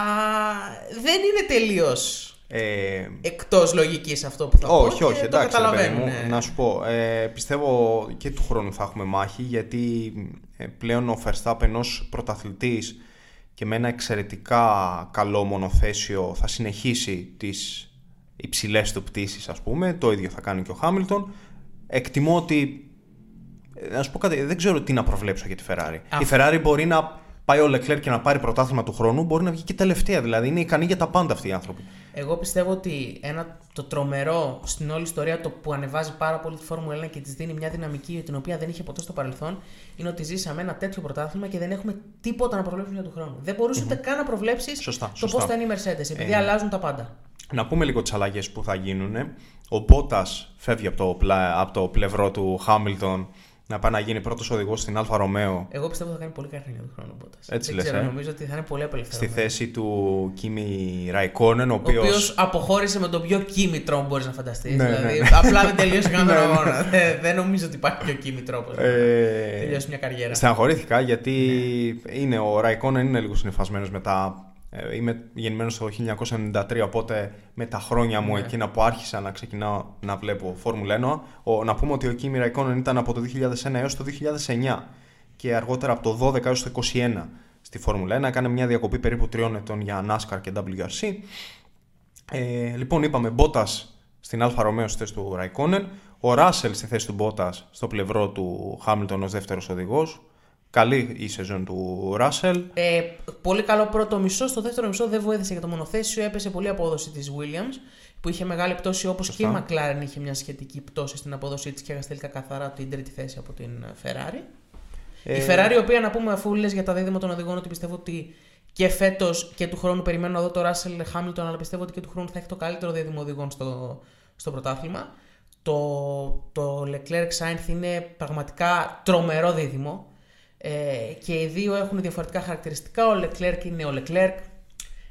δεν είναι τελείως Ε, εκτός λογικής αυτό που θα πω. όχι, και όχι, το εντάξει, ρε παιδί καταλαβαίνουν, μου, ναι. να σου πω. Ε, πιστεύω και του χρόνου θα έχουμε μάχη γιατί ε, πλέον ο Verstappen ως πρωταθλητής και με ένα εξαιρετικά καλό μονοθέσιο θα συνεχίσει τις υψηλές του πτήσεις ας πούμε. Το ίδιο θα κάνει και ο Χάμιλτον. Εκτιμώ ότι ε, να σου πω κάτι, δεν ξέρω τι να προβλέψω για τη Ferrari. Αυτό. Η Ferrari μπορεί να πάει ο Leclerc και να πάρει πρωτάθλημα του χρόνου, μπορεί να βγει και τελευταία. Δηλαδή είναι ικανή για τα πάντα αυτοί οι άνθρωποι. Εγώ πιστεύω ότι ένα, το τρομερό στην όλη ιστορία, το που ανεβάζει πάρα πολύ τη Φόρμουλα 1 και της δίνει μια δυναμική την οποία δεν είχε ποτέ στο παρελθόν, είναι ότι ζήσαμε ένα τέτοιο πρωτάθλημα και δεν έχουμε τίποτα να προβλέψουμε για τον χρόνο. Δεν μπορούσες ούτε καν να προβλέψεις Σωστά, το σωστά. πώς θα είναι η Mercedes, επειδή Ε, αλλάζουν τα πάντα. Να πούμε λίγο τις αλλαγές που θα γίνουν. Ο Μπότας φεύγει από το, πλα- από το πλευρό του Χάμιλτον να πάει να γίνει πρώτος οδηγός στην Άλφα Ρομέο. Εγώ πιστεύω θα κάνει πολύ καλή χρονιά του χρόνου ο Bottas. Έτσι Δεν λες, ξέρω, ε; νομίζω ότι θα είναι πολύ Στη απελευθερωμένο. θέση του Κίμι Ραϊκόνεν, ο Ο οποίος. οποίος αποχώρησε με τον πιο Kimi τρόπο που μπορείς να φανταστείς. Ναι, δηλαδή, ναι. απλά δεν τελείωσε καν τον Ναι, ναι. αγώνα. Δεν- Δεν νομίζω ότι υπάρχει πιο Kimi τρόπο τρόπο να Ε, τελειώσει μια καριέρα. Στεναχωρήθηκα γιατί Ναι. είναι, ο Ραϊκόνεν είναι λίγο συνυφασμένος μετά. ε, Είμαι γεννημένος το 1993, οπότε με τα χρόνια μου Ναι. εκείνα που άρχισα να ξεκινάω να βλέπω Φόρμουλα 1, ο, να πούμε ότι ο Κίμι Ραϊκόνεν ήταν από το 2001 έως το 2009 και αργότερα από το 12 έως το 21 στη Φόρμουλα 1. Έκανε μια διακοπή περίπου τριών ετών για NASCAR και WRC. Ε, λοιπόν, είπαμε Μπότας στην Άλφα Ρομέο στη θέση του Ραϊκόνεν. Ο Ράσελ στη θέση του Μπότα στο πλευρό του Χάμιλτον ως δεύτερος οδηγός. Καλή η σεζόν του Ράσελ. Ε, πολύ καλό πρώτο μισό. Στο δεύτερο μισό δεν βοήθησε για το μονοθέσιο. Έπεσε πολύ η απόδοση της Williams που είχε μεγάλη πτώση όπως και η McLaren είχε μια σχετική πτώση στην απόδοσή της και έχασε τελικά καθαρά την τρίτη θέση από την Ferrari. Ε, Η Ferrari, η οποία να πούμε, αφού λες για τα δίδυμα των οδηγών, ότι πιστεύω ότι και φέτος και του χρόνου περιμένω να δω το Russell Hamilton, αλλά πιστεύω ότι και του χρόνου θα έχει το καλύτερο δίδυμο οδηγών στο, στο πρωτάθλημα. Το, το Leclerc Sainz είναι πραγματικά τρομερό δίδυμο ε, και οι δύο έχουν διαφορετικά χαρακτηριστικά. Ο Leclerc είναι ο Leclerc,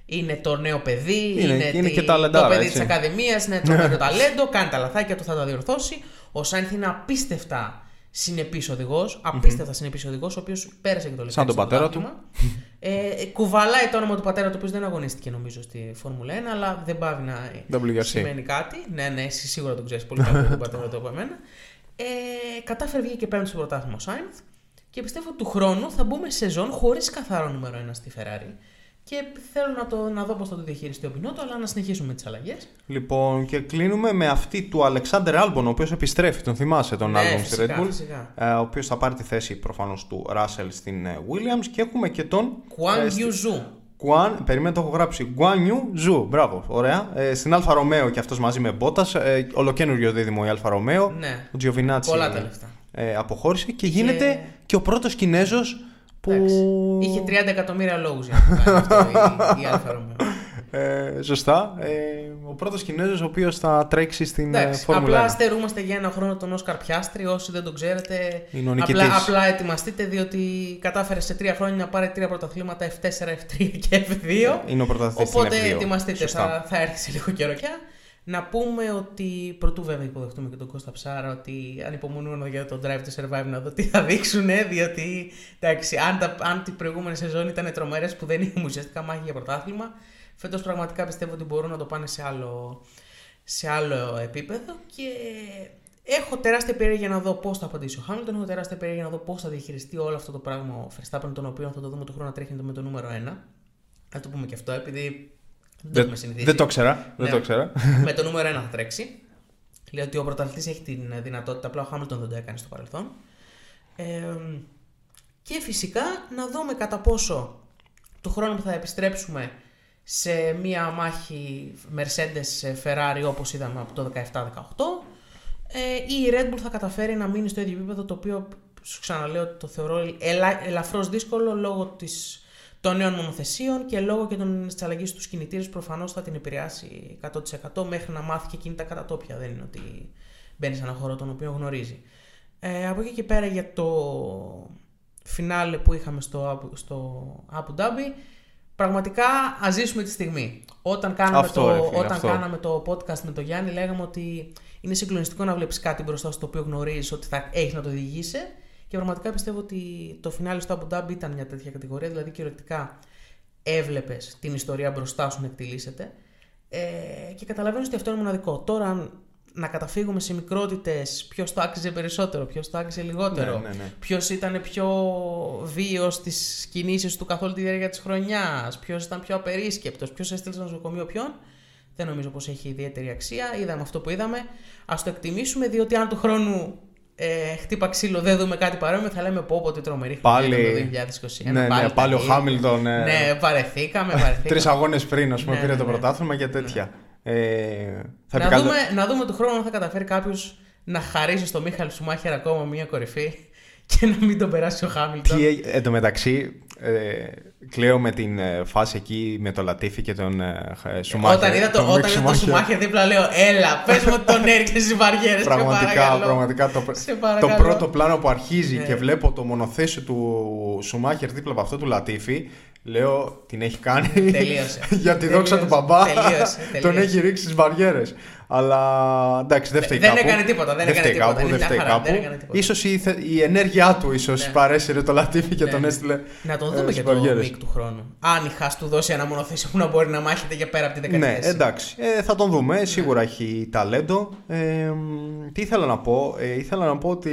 είναι το νέο παιδί, Είναι- είναι τη- και ταλεντάρα, το παιδί έτσι. της Ακαδημίας, είναι τρομερό ταλέντο, κάνει τα λαθάκια του, θα τα διορθώσει. Ο Σάινθ είναι απίστευτα συνεπής οδηγός, απίστευτα συνεπής οδηγός, ο οποίος πέρασε και το Leclerc Σαν τον στο πατέρα πρωτάθλημα. Ε, κουβαλάει το όνομα του πατέρα του, ο οποίος δεν αγωνίστηκε νομίζω στη Φόρμουλα 1, αλλά δεν πάβει να WRC. σημαίνει κάτι. Ναι, ναι, εσύ σίγουρα τον ξέρεις πολύ καλύτερα τον πατέρα του από εμένα. Ε, κατάφερε βγήκε και πέμπτη στο πρωτάθλημα ο Σάινθ και πιστεύω του χρόνου θα μπούμε σε σεζόν χωρίς καθαρό νούμερο 1 στη Ferrari. Και θέλω να, το, να δω πώς θα το διαχειριστεί ο Μπινότο, αλλά να συνεχίσουμε τις αλλαγές. Λοιπόν, και κλείνουμε με αυτή του Αλεξάντερ Άλμπον, ο οποίος επιστρέφει. Τον θυμάσαι τον Ναι, Άλμπον στη φυσικά, Red Bull. φυσικά. ε, ο οποίος θα πάρει τη θέση προφανώς του Ράσελ στην ε, Williams. Και έχουμε και τον. Γκουάν ε, στη- Γιου Ζου. Γκουάν, περίμενε το έχω γράψει. Γκουανιού Ζου, μπράβο, ωραία. Ε, στην Άλφα Ρομέο και αυτός μαζί με Μπότας. Ε, ολοκαίνουργιο δίδυμο η Άλφα Ρομέο. Ναι. Ο Τζιοβινάτσι Πολλά τα λεφτά. Ε, αποχώρησε και γίνεται και ο πρώτος Κινέζος που. Εντάξει. Είχε 30 εκατομμύρια λόγους για να το κάνει αυτό η, η Αλφα Ρωμαίο. Ε, σωστά. Ε, ο πρώτος Κινέζος ο οποίος θα τρέξει στην ε, Εντάξει, Φόρμουλα 1. απλά στερούμαστε για ένα χρόνο τον Όσκαρ Πιάστρη. Όσοι δεν τον ξέρετε, Είναι ο νικητής. απλά, απλά ετοιμαστείτε διότι κατάφερε σε τρία χρόνια να πάρει τρία πρωταθλήματα F4, F3 και F2. Είναι ο πρωταθλητής στην Οπότε F2. ετοιμαστείτε, Σωστά. θα, θα έρθει σε λίγο καιρό πια. Να πούμε ότι πρωτού βέβαια υποδεχτούμε και τον Κώστα Ψάρα ότι ανυπομονούμε για το Drive to Survive να δω τι θα δείξουν. Διότι εντάξει, αν, τα, αν την προηγούμενη σεζόν ήταν τρομερές που δεν είχαμε ουσιαστικά μάχη για πρωτάθλημα, φέτος πραγματικά πιστεύω ότι μπορούν να το πάνε σε άλλο, σε άλλο επίπεδο. Και έχω τεράστια περιέργεια να δω πώς θα απαντήσει ο Χάμιλτον. Έχω τεράστια περιέργεια να δω πώς θα διαχειριστεί όλο αυτό το πράγμα ο Verstappen, τον οποίο θα το δούμε το χρόνο να τρέχει με το νούμερο 1. Να το πούμε και αυτό, επειδή δεν το Δεν, έχουμε συνηθίσει. δεν το ξέρα. Δεν Ναι. το ξέρα. με το νούμερο 1 θα τρέξει. Λέει ότι ο πρωταθλητής έχει την δυνατότητα, απλά ο Χάμιλτον δεν το έκανε στο παρελθόν. Ε, και φυσικά να δούμε κατά πόσο του χρόνου που θα επιστρέψουμε σε μία μάχη Mercedes Ferrari όπως είδαμε από το 17-18 ε, ή η Red Bull θα καταφέρει να μείνει στο ίδιο επίπεδο το οποίο σου ξαναλέω ότι το θεωρώ ελα, ελαφρώς δύσκολο λόγω της, των νέων μονοθεσίων και λόγω και των της αλλαγής στους κινητήρες προφανώς θα την επηρεάσει 100% μέχρι να μάθει και εκείνη τα κατατόπια δεν είναι ότι μπαίνει σε ένα χώρο τον οποίο γνωρίζει ε, από εκεί και πέρα για το φινάλε που είχαμε στο, Abu- στο Abu Dhabi πραγματικά ας ζήσουμε τη στιγμή. Όταν, κάναμε, Αυτό, το, ρε φίλε, όταν αυτό. κάναμε το podcast με τον Γιάννη λέγαμε ότι είναι συγκλονιστικό να βλέπεις κάτι μπροστά στο οποίο γνωρίζεις ότι θα έχεις να το διηγήσει και πραγματικά πιστεύω ότι το φινάλε στο Abu Dhabi ήταν μια τέτοια κατηγορία δηλαδή κυριολεκτικά έβλεπες την ιστορία μπροστά σου να εκτιλήσεται ε, και καταλαβαίνεις ότι αυτό είναι μοναδικό. Τώρα αν να καταφύγουμε σε μικρότητες ποιος το άξιζε περισσότερο, ποιος το άξιζε λιγότερο, Ναι, ναι, ναι. ποιος ήταν πιο βίαιος στις κινήσεις του καθ' όλη τη διάρκεια της χρονιάς, ποιος ήταν πιο απερίσκεπτος, ποιος έστειλε στο νοσοκομείο ποιον. Δεν νομίζω πως έχει ιδιαίτερη αξία. Είδαμε αυτό που είδαμε. Ας το εκτιμήσουμε, διότι αν του χρόνου ε, χτύπα ξύλο δεν δούμε κάτι παρόμοιο, θα λέμε πω πω τι τρομερή Πάλι- χρονιά ήταν το 2021. Ναι, ναι, πάλι ο τα ίδια. Χάμιλτον, ε, Ναι, παρεθήκαμε, παρεθήκαμε. Τρεις αγώνες πριν, ας πούμε, Ναι, πήρε ναι, το ναι. πρωτάθλημα και τέτοια. Ε, θα να, επικαλε- δούμε, να δούμε του χρόνου αν θα καταφέρει κάποιος να χαρίσει στο Μίχαλ Σουμάχερ ακόμα μία κορυφή και να μην τον περάσει ο Χάμιλτον. Τι, έ- εν τω μεταξύ, ε, κλαίω με την ε, φάση εκεί με το Λατίφι και τον ε, Σουμάχερ. Όταν είδα το, τον όταν Μικ είδα το Σουμάχερ δίπλα λέω έλα πες μου ότι τον έριξε στις βαριέρες Πραγματικά, πραγματικά το, Σε το παρακαλώ. πρώτο πλάνο που αρχίζει Ναι. και βλέπω το μονοθέσιο του Σουμάχερ δίπλα από αυτό του Λατίφι, λέω την έχει κάνει Τελείωσε. για τη δόξα του Τελείωσε. μπαμπά. Τελείωσε, τον τελείωσε. έχει ρίξει στις βαριέρες. Αλλά εντάξει, δεν φταίει Δεν κάπου. έκανε τίποτα, δεν έκανε φταίει τίποτα, κάπου, είναι δεν μια φταίει χαρά, κάπου. δεν έκανε τίποτα. Ίσως η, θε- η ενέργειά του ίσως Ναι. παρέσυρε το Λατίφι και Ναι. τον έστειλε. Να τον ε, δούμε στις και το βαριέρες. Μικ του χρόνου. Αν η Χάς του δώσει ένα μονοθέσιο που να μπορεί να μάχεται και πέρα από την Ναι, δεκαετία. εντάξει. Ε, θα τον δούμε. Σίγουρα έχει ταλέντο. Ε, μ, τι ήθελα να πω. Ε, ήθελα να πω ότι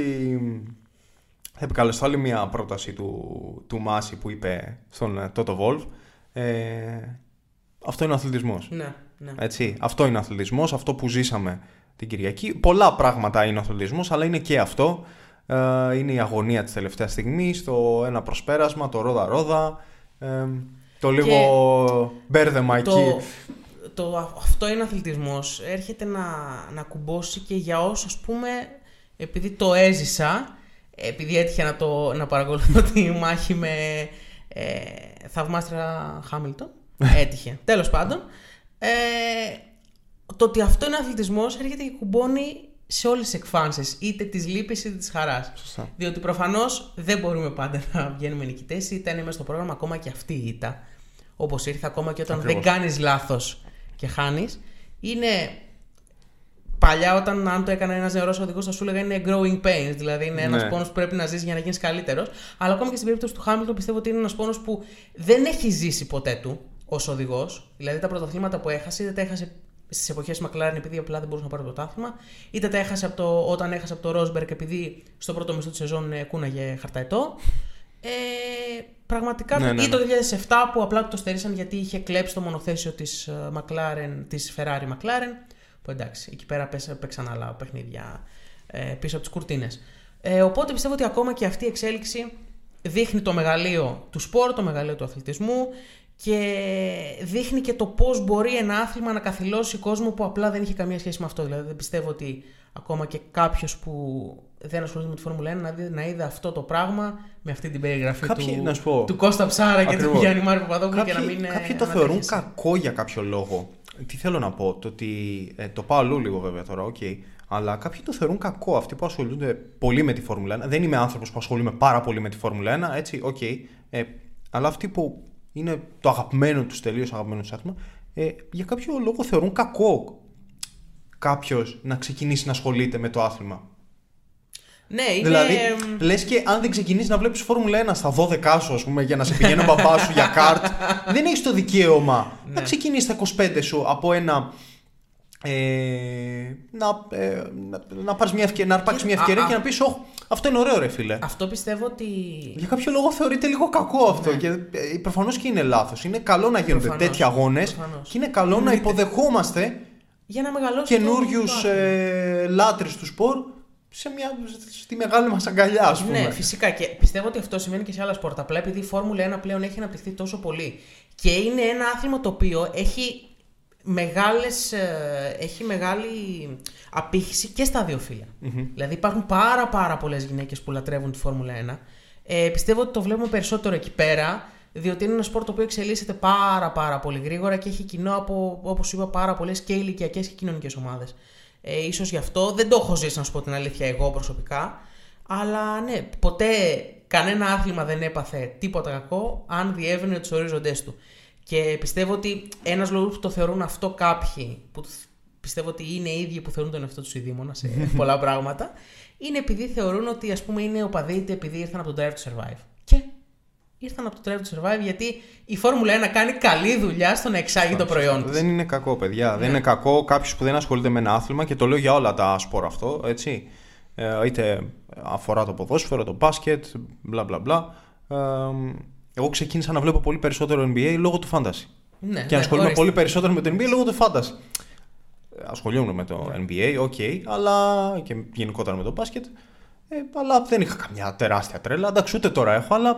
θα επικαλεστώ άλλη μια πρόταση του, του Μάση που είπε στον ε, Toto Wolf. Ε, αυτό είναι ο αθλητισμός. Ναι, ναι. Έτσι, αυτό είναι ο αθλητισμός, αυτό που ζήσαμε την Κυριακή. Πολλά πράγματα είναι ο αθλητισμός, αλλά είναι και αυτό. Ε, είναι η αγωνία της τελευταίας στιγμής, το ένα προσπέρασμα, το ρόδα-ρόδα, ε, το λίγο μπέρδεμα εκεί. το, το, αυτό είναι αθλητισμός. Έρχεται να, να κουμπώσει και για όσους ας πούμε, επειδή το έζησα, επειδή έτυχε να, το, να παρακολουθώ τη μάχη με ε, θαυμάστρια Χάμιλτον. Έτυχε. Τέλος πάντων. Ε, το ότι αυτό είναι αθλητισμός έρχεται και κουμπώνει σε όλες τις εκφάνσεις, είτε της λύπης είτε της χαράς. Σωστά. Διότι προφανώς δεν μπορούμε πάντα να βγαίνουμε νικητές, είτε αν είμαστε στο πρόγραμμα ακόμα και αυτή η ήττα, όπως ήρθε ακόμα και όταν Ακριβώς. δεν κάνεις λάθος και χάνεις, είναι παλιά όταν αν το έκανε ένας νεαρός οδηγός θα σου έλεγα είναι growing pains, δηλαδή είναι ένας Ναι. πόνος που πρέπει να ζήσεις για να γίνεις καλύτερος, αλλά ακόμα και στην περίπτωση του Χάμιλτον πιστεύω ότι είναι ένας πόνος που δεν έχει ζήσει ποτέ του ως οδηγός, δηλαδή τα πρωταθλήματα που έχασε είτε τα έχασε στις εποχές της McLaren επειδή απλά δεν μπορούσε να πάρει το πρωτάθλημα, είτε τα έχασε από το, όταν έχασε από το Ρόσμπεργκ επειδή στο πρώτο μισό της σεζόν ε, κούναγε χαρταετό. Ε, πραγματικά. Ναι, ναι, ή το ναι. 2007 που απλά το στερήσαν γιατί είχε κλέψει το μονοθέσιο της McLaren, της Ferrari McLaren. Που εντάξει, εκεί πέρα πέσα- παίξαν άλλα παιχνίδια ε, πίσω από τις κουρτίνες. Ε, οπότε πιστεύω ότι ακόμα και αυτή η εξέλιξη δείχνει το μεγαλείο του σπορ, το μεγαλείο του αθλητισμού και δείχνει και το πώς μπορεί ένα άθλημα να καθυλώσει κόσμο που απλά δεν είχε καμία σχέση με αυτό. Δηλαδή δεν πιστεύω ότι ακόμα και κάποιος που δεν ασχολείται με τη Φόρμουλα 1 να, δει, να είδε αυτό το πράγμα με αυτή την περιγραφή Κάποιοι, του, να σου πω, του Κώστα Ψάρα και του Ακριβώς. Γιαννημάρη Παπαδόπουλου και Κάποιοι, να μην ε, κάποιοι το ανατρέχεσαι. θεωρούν κακό για κάποιο λόγο. Τι θέλω να πω, το ότι. Ε, το πάω αλλού λίγο βέβαια τώρα, οκ. αλλά κάποιοι το θεωρούν κακό. Αυτοί που ασχολούνται πολύ με τη Φόρμουλα 1. Δεν είμαι άνθρωπος που ασχολούμαι πάρα πολύ με τη Φόρμουλα 1, έτσι, οκ. Ε, αλλά αυτοί που είναι το αγαπημένο τους, τελείως αγαπημένο τους άθλημα, ε, για κάποιο λόγο θεωρούν κακό κάποιος να ξεκινήσει να ασχολείται με το άθλημα. Ναι, είναι... Δηλαδή, εμ, λες και αν δεν ξεκινήσεις να βλέπεις Φόρμουλα 1 στα 12 σου, ας πούμε, για να σε πηγαίνει ο μπαμπά σου για καρτ, δεν έχεις το δικαίωμα Ναι. να ξεκινήσεις τα 25 σου από ένα. Ε, να, ε, να, να, πάρεις μια ευκαιρία, να αρπάξεις μια Α, ευκαιρία α. και να πεις: Όχι, αυτό είναι ωραίο, ρε φίλε. Αυτό πιστεύω ότι. Για κάποιο λόγο θεωρείται λίγο κακό αυτό. Ναι. Και ε, προφανώς και είναι λάθος. Είναι καλό να γίνονται Προφανώς. τέτοιοι αγώνες Προφανώς. και είναι καλό να Εννοείται. υποδεχόμαστε Για να μεγαλώσει. καινούριους το- το άθλημα. ε, λάτρεις του σπορ σε μια, στη μεγάλη μας αγκαλιά, ας πούμε. Ναι, φυσικά και πιστεύω ότι αυτό συμβαίνει και σε άλλα σπορτ. Απλά επειδή η Φόρμουλα 1 πλέον έχει αναπτυχθεί τόσο πολύ και είναι ένα άθλημα το οποίο έχει, μεγάλες, ε, έχει μεγάλη απήχηση και στα δύο φύλα. Δηλαδή υπάρχουν πάρα πάρα πολλές γυναίκες που λατρεύουν τη Φόρμουλα 1. Ε, πιστεύω ότι το βλέπουμε περισσότερο εκεί πέρα, διότι είναι ένα σπορτ το οποίο εξελίσσεται πάρα πάρα πολύ γρήγορα και έχει κοινό από, όπως είπα, πάρα πολλές και ηλικιακές και κοινωνικές ομάδες. Ε, ίσως γι' αυτό δεν το έχω ζήσει να σου πω την αλήθεια εγώ προσωπικά, αλλά ναι, ποτέ κανένα άθλημα δεν έπαθε τίποτα κακό αν διεύρυνε τους ορίζοντές του. Και πιστεύω ότι ένας λόγος που το θεωρούν αυτό κάποιοι, που πιστεύω ότι είναι οι ίδιοι που θεωρούν τον εαυτό τους ειδήμονα σε πολλά πράγματα, είναι επειδή θεωρούν ότι ας πούμε είναι οπαδοί είτε επειδή ήρθαν από το Drive to Survive. Και; Ήρθαν από το Drive to Survive γιατί η Φόρμουλα 1 κάνει καλή δουλειά στο να εξάγει το προϊόν της. Δεν είναι κακό, παιδιά. Δεν Ναι. είναι κακό κάποιος που δεν ασχολείται με ένα άθλημα και το λέω για όλα τα σπορ αυτό, έτσι. Ε, είτε αφορά το ποδόσφαιρο, το μπάσκετ, μπλα μπλα μπλα. Ε, εγώ ξεκίνησα να βλέπω πολύ περισσότερο NBA λόγω του fantasy. Ναι, και ναι, να ασχολούμαι ορίστε. πολύ περισσότερο με το NBA λόγω του fantasy. Ε, Ασχολιόμουν με το Ναι. NBA, OK, αλλά και γενικότερα με το μπάσκετ. Ε, αλλά δεν είχα καμιά τεράστια τρέλα. Εντάξει, ούτε τώρα έχω, αλλά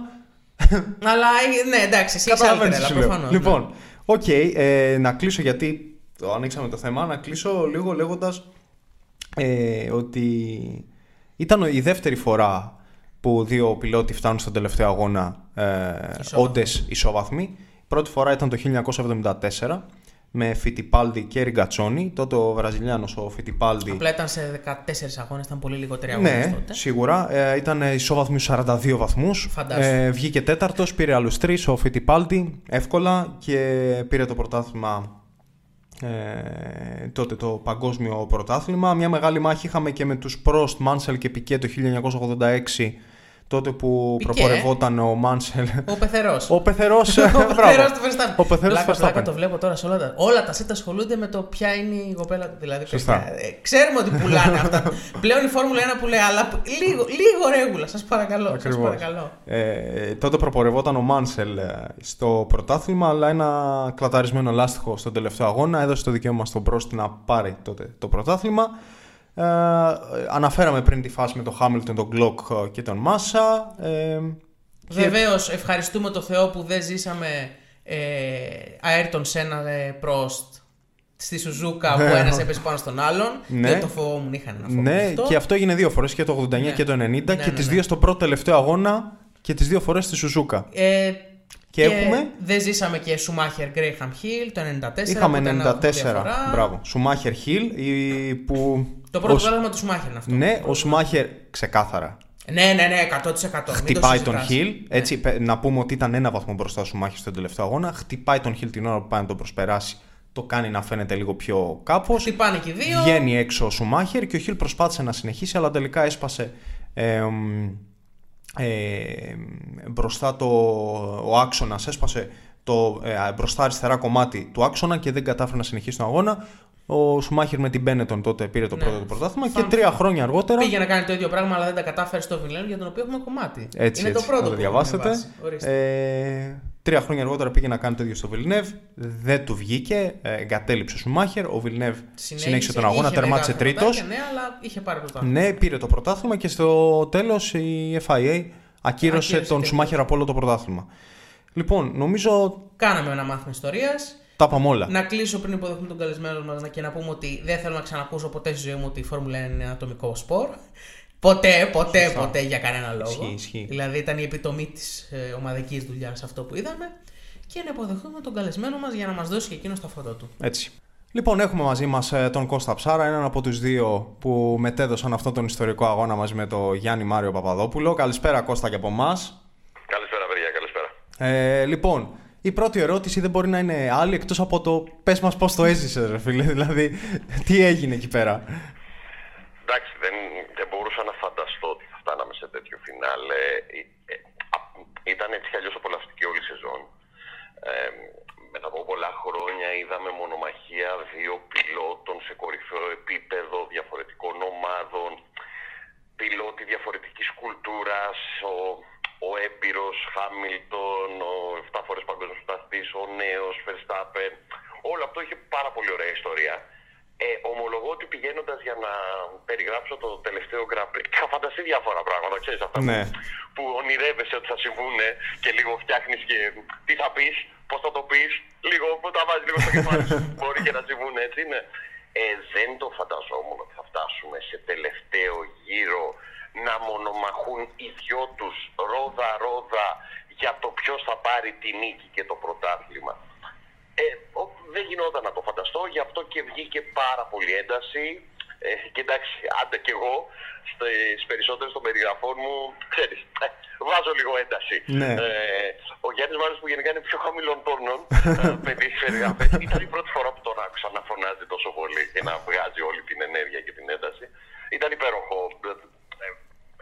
Αλλά ε, ναι, εντάξει, εσύ έχεις άλλη Καταλαβαίνεις τρέλα, τι σου λέω. προφανώς. ναι. Λοιπόν, οκ, ε, να κλείσω γιατί το ανοίξαμε το θέμα, να κλείσω λίγο λέγοντας ε, ότι ήταν η δεύτερη φορά που δύο πιλότοι φτάνουν στον τελευταίο αγώνα ε, όντες ισόβαθμοι. Η πρώτη φορά ήταν το 1974 με Φιτιπάλντι και Ριγκατσόνι. Τότε ο Βραζιλιάνος ο Φιτιπάλντι. Απλά ήταν σε 14 αγώνες, ήταν πολύ λιγότεροι αγώνες. Ναι, τότε. σίγουρα. Ε, ήταν ισόβαθμοι 42 βαθμούς. Ε, βγήκε τέταρτος, πήρε άλλους τρεις ο Φιτιπάλντι εύκολα και πήρε το πρωτάθλημα. Ε, τότε το παγκόσμιο πρωτάθλημα. Μια μεγάλη μάχη είχαμε και με τους Prost, Mansell και Piquet το 1986 τότε που Πικέ. προπορευόταν ο Μάνσελ. Ο πεθερός. Ο πεθερός. ο πεθερός του Verstappen. Ο πεθερός του Verstappen. το βλέπω τώρα σε όλα τα. Όλα τα σετ ασχολούνται με το ποια είναι η κοπέλα του. Δηλαδή, Σωστά. Ε, ξέρουμε ότι πουλάνε αυτά. Πλέον η Φόρμουλα 1 που λέει, αλλά λίγο, λίγο ρέγουλα, σας παρακαλώ. Σας παρακαλώ. Ε, τότε προπορευόταν ο Μάνσελ ε, στο πρωτάθλημα, αλλά ένα κλαταρισμένο λάστιχο στον τελευταίο αγώνα έδωσε το δικαίωμα στον Πρόστη να πάρει τότε το πρωτάθλημα. Ε, αναφέραμε πριν τη φάση με τον Χάμιλτον, τον Γκλοκ και τον Μάσα. Ε, Βεβαίως, ευχαριστούμε το Θεό που δεν ζήσαμε ε, Αέρτον Σένα ε, Πρόστ στη Σουζούκα που ένας έπεσε πάνω στον άλλον. Ναι. Δεν το φοβόμουν, είχαν ένα φόβο. Ναι, αυτό. και αυτό έγινε δύο φορές και το 89 ναι. και το 90 ναι, και ναι, τις δύο στο πρώτο τελευταίο αγώνα και τις δύο φορές στη Σουζούκα. Ε, και, έχουμε... δεν ζήσαμε και Σουμάχερ Γκρέιχαμ Χιλ το 94. Είχαμε 94. Μπράβο. Σουμάχερ Χιλ που το πρώτο πράγμα του Σουμάχερ είναι αυτό. Ναι, ο Σουμάχερ ξεκάθαρα. Ναι, ναι, ναι, 100%. Χτυπάει τον Χιλ. Ναι. Έτσι, να πούμε ότι ήταν ένα βαθμό μπροστά ο Σουμάχερ στον τελευταίο αγώνα. Χτυπάει τον Χιλ την ώρα που πάει να τον προσπεράσει. Το κάνει να φαίνεται λίγο πιο κάπως. Χτυπάνε και δύο. Βγαίνει έξω ο Σουμάχερ και ο Χιλ προσπάθησε να συνεχίσει, αλλά τελικά έσπασε. Ε, ε, μπροστά το, ο άξονας έσπασε το ε, μπροστά αριστερά κομμάτι του άξονα και δεν κατάφερε να συνεχίσει τον αγώνα. Ο Σουμάχερ με την Μπένετον τότε πήρε το ναι. πρώτο του πρωτάθλημα και τρία χρόνια αργότερα. Πήγε να κάνει το ίδιο πράγμα, αλλά δεν τα κατάφερε στο Βιλέν για τον οποίο έχουμε κομμάτι. Έτσι, Είναι έτσι, το πρώτο που διαβάσετε. Ε, τρία χρόνια αργότερα πήγε να κάνει το ίδιο στο Βιλνεύ. Δεν του βγήκε. Ε, εγκατέλειψε ο Σουμάχερ. Ο Βιλνεύ συνέχισε τον αγώνα, τερμάτισε τρίτος. Ναι, αλλά είχε πάρει πρωτάθλημα. Ναι, πήρε το πρωτάθλημα και στο τέλος η FIA ακύρωσε, τον Σουμάχερ από όλο το πρωτάθλημα. Λοιπόν, νομίζω. Κάναμε ένα μάθημα ιστορίας. Τα πάμε όλα. Να κλείσω πριν υποδεχτούμε τον καλεσμένο μας και να πούμε ότι δεν θέλω να ξανακούσω ποτέ στη ζωή μου ότι η Φόρμουλα είναι ένα ατομικό σπορ. Ποτέ, ποτέ, ποτέ για κανένα λόγο. Ισχύει, ισχύει. Δηλαδή ήταν η επιτομή της ε, ομαδικής δουλειάς αυτό που είδαμε. Και να υποδεχτούμε τον καλεσμένο μας για να μας δώσει και εκείνος τα φωτό του. Έτσι. Λοιπόν, έχουμε μαζί μας ε, τον Κώστα Ψάρα, έναν από τους δύο που μετέδωσαν αυτόν τον ιστορικό αγώνα μαζί με τον Γιάννη Μάριο Παπαδόπουλο. Καλησπέρα, Κώστα, και από εμάς. Καλησπέρα, παιδιά, καλησπέρα. Ε, λοιπόν, η πρώτη ερώτηση δεν μπορεί να είναι άλλη εκτός από το πες μας πώς το έζησες ρε φίλε, δηλαδή τι έγινε εκεί πέρα. Εντάξει, δεν, δεν μπορούσα να φανταστώ ότι θα φτάναμε σε τέτοιο φινάλε. Ε, ε, ήταν έτσι κι αλλιώς απολαυστική όλη η σεζόν. Ε, μετά από πολλά χρόνια είδαμε μονομαχία δύο πιλότων σε κορυφαίο επίπεδο διαφορετικών ομάδων, πιλότη διαφορετικής κουλτούρας, ο ο έμπειρος Χάμιλτον, ο 7 φορές παγκόσμιος πρωταθλητή, ο νέος Verstappen. Όλο αυτό είχε πάρα πολύ ωραία ιστορία. Ε, ομολογώ ότι πηγαίνοντας για να περιγράψω το τελευταίο Grand Prix, είχα φανταστεί διάφορα πράγματα. Ξέρεις αυτά ναι. που, που ονειρεύεσαι ότι θα συμβούν και λίγο φτιάχνεις και τι θα πεις, πώς θα το πεις, λίγο που τα βάζεις λίγο στο κεφάλι σου. Μπορεί και να συμβούν έτσι, ναι. Ε, δεν το φανταζόμουν ότι θα φτάσουμε σε τελευταίο γύρο να μονομαχούν οι δυο τους ρόδα-ρόδα για το ποιος θα πάρει τη νίκη και το πρωτάθλημα. Ε, δεν γινόταν να το φανταστώ, γι' αυτό και βγήκε πάρα πολύ ένταση. Ε, και εντάξει, άντε κι εγώ στις περισσότερες των περιγραφών μου, ξέρεις, ε, βάζω λίγο ένταση. Ναι. Ε, ο Γιάννης Μάρος που γενικά είναι πιο χαμηλών τόνων, ε, παιδί περιγραφές, ήταν η πρώτη φορά που τον άκουσα να φωνάζει τόσο πολύ και να βγάζει όλη την ενέργεια και την ένταση. Ήταν υπέροχο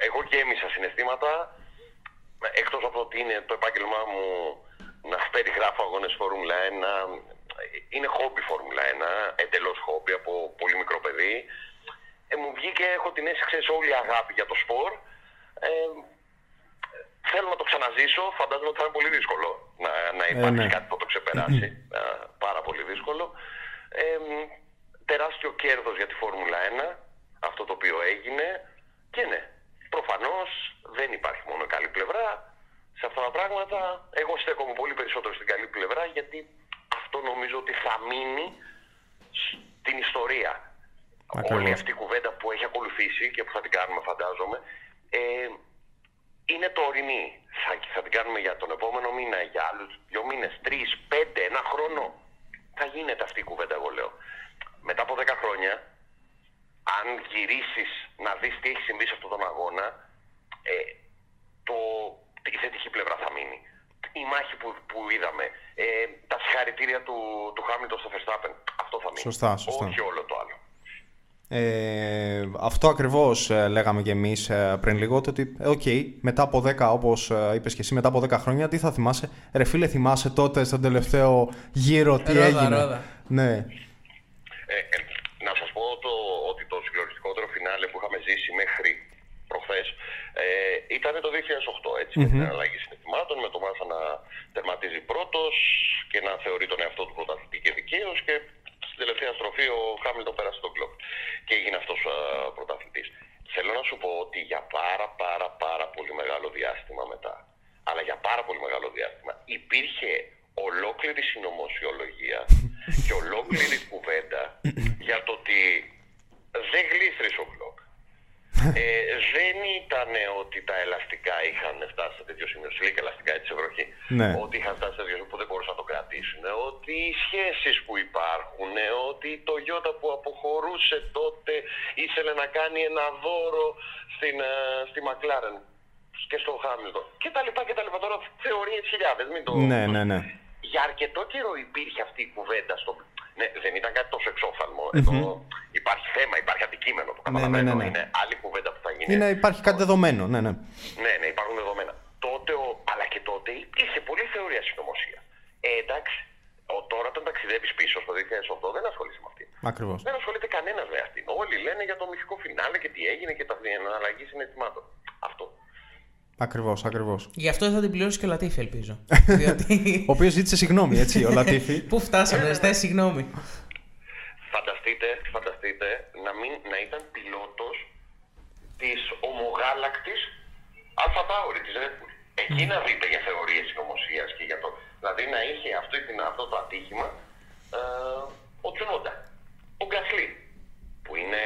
εγώ γέμισα συναισθήματα, εκτός από ότι είναι το επάγγελμά μου να περιγράφω αγώνες Φόρμουλα 1, είναι χόμπι Φόρμουλα 1, εντελώς χόμπι από πολύ μικρό παιδί. Ε, μου βγήκε, έχω την αίσθηση, ξέρεις, όλη η αγάπη για το σπορ. Ε, θέλω να το ξαναζήσω, φαντάζομαι ότι θα είναι πολύ δύσκολο να, να ε, υπάρξει ε, κάτι που το ξεπεράσει. Ε, πάρα πολύ δύσκολο. Ε, τεράστιο κέρδος για τη Φόρμουλα 1, αυτό το οποίο έγινε. Και ναι, Προφανώς δεν υπάρχει μόνο καλή πλευρά σε αυτά τα πράγματα. Εγώ στέκομαι πολύ περισσότερο στην καλή πλευρά γιατί αυτό νομίζω ότι θα μείνει στην ιστορία. Όλη αυτή η κουβέντα που έχει ακολουθήσει και που θα την κάνουμε φαντάζομαι ε, είναι το ορεινή. Θα, θα την κάνουμε για τον επόμενο μήνα, για άλλους δύο μήνες, τρεις, πέντε, ένα χρόνο. Θα γίνεται αυτή η κουβέντα, εγώ λέω. Μετά από δέκα χρόνια, αν γυρίσεις να δεις τι έχει συμβεί σε αυτόν τον αγώνα, ε, το, η θετική πλευρά θα μείνει. Η μάχη που, που είδαμε, ε, τα συγχαρητήρια του, του Χάμιλτον στο Verstappen, αυτό θα μείνει. Σωστά, σωστά. Όχι όλο το άλλο. Ε, αυτό ακριβώς ε, λέγαμε και εμείς ε, πριν λίγο, το ότι, ε, οκ, μετά από 10, όπως ε, είπες και εσύ, μετά από 10 χρόνια, τι θα θυμάσαι; Ρε φίλε, θυμάσαι τότε στον τελευταίο γύρο τι Ρόδα, έγινε; ρόδα. Ναι, Ε, ε, να σας πω το, ότι το συγκλονιστικότερο φινάλε που είχαμε ζήσει μέχρι προχθές ε, ήταν το 2008, έτσι, με την αλλαγή συναισθημάτων, με το Μάσα να τερματίζει πρώτος και να θεωρεί τον εαυτό του πρωταθλητή και δικαίως και στην τελευταία στροφή ο Χάμιλτον πέρασε τον κλόπ και έγινε αυτός α, πρωταθλητής. Θέλω να σου πω ότι για πάρα πάρα πάρα πολύ μεγάλο διάστημα μετά, αλλά για πάρα πολύ μεγάλο διάστημα, υπήρχε ολόκληρη συνωμοσιολογία και ολόκληρη κουβέντα για το ότι δεν γλίστρησε ο μπλοκ. Ε, δεν ήταν ότι τα ελαστικά είχαν φτάσει σε τέτοιο σημείο, σιλίκα ελαστικά έτσι σε βροχή, Ναι. ότι είχαν φτάσει σε τέτοιο σημείο που δεν μπορούσαν να το κρατήσουν, ότι οι σχέσεις που υπάρχουν, ότι το Ιώτα που αποχωρούσε τότε ήθελε να κάνει ένα δώρο στην, ε, στη Μακλάρεν και στο Χάμιλτον και τα λοιπά και τα λοιπά. Τώρα θεωρίες χιλιάδες, μην το... ναι, ναι, ναι. Για αρκετό καιρό υπήρχε αυτή η κουβέντα στο. Ναι, δεν ήταν κάτι τόσο εξόφθαλμο. Εδώ υπάρχει θέμα, υπάρχει αντικείμενο. Το Ναι, ναι, καταλαβαίνω. ναι, ναι. Είναι άλλη κουβέντα που θα γίνει. Είναι, υπάρχει κάτι δεδομένο, ναι, ναι. Ναι, ναι, υπάρχουν δεδομένα. Τότε, ο, αλλά και τότε υπήρχε πολλή θεωρία συνωμοσία. Ε, εντάξει, ο, τώρα όταν ταξιδεύεις πίσω στο 2008 δεν ασχολείσαι με αυτή. Ακριβώς. Δεν ασχολείται κανένας με αυτήν. Όλοι λένε για το μυθικό φινάλε και τι έγινε και τα αλλαγή συναισθημάτων. Αυτό. Ακριβώς, ακριβώς. Γι' αυτό δεν θα την πληρώσει και ο Λατίφη, ελπίζω. Διότι. Ο οποίος ζήτησε συγγνώμη, έτσι, ο Λατίφη. Πού φτάσαμε, ζητάει συγγνώμη. Φανταστείτε, φανταστείτε να, μην, να ήταν πιλότος της ομογάλακτης Αλφα Τάουρη της Red Bull. Εκεί να δείτε για θεωρίες συνωμοσίας και για το... Δηλαδή να είχε αυτό, την- αυτό το ατύχημα ε, ο Τσουνόντα, ο Γκασλή, που είναι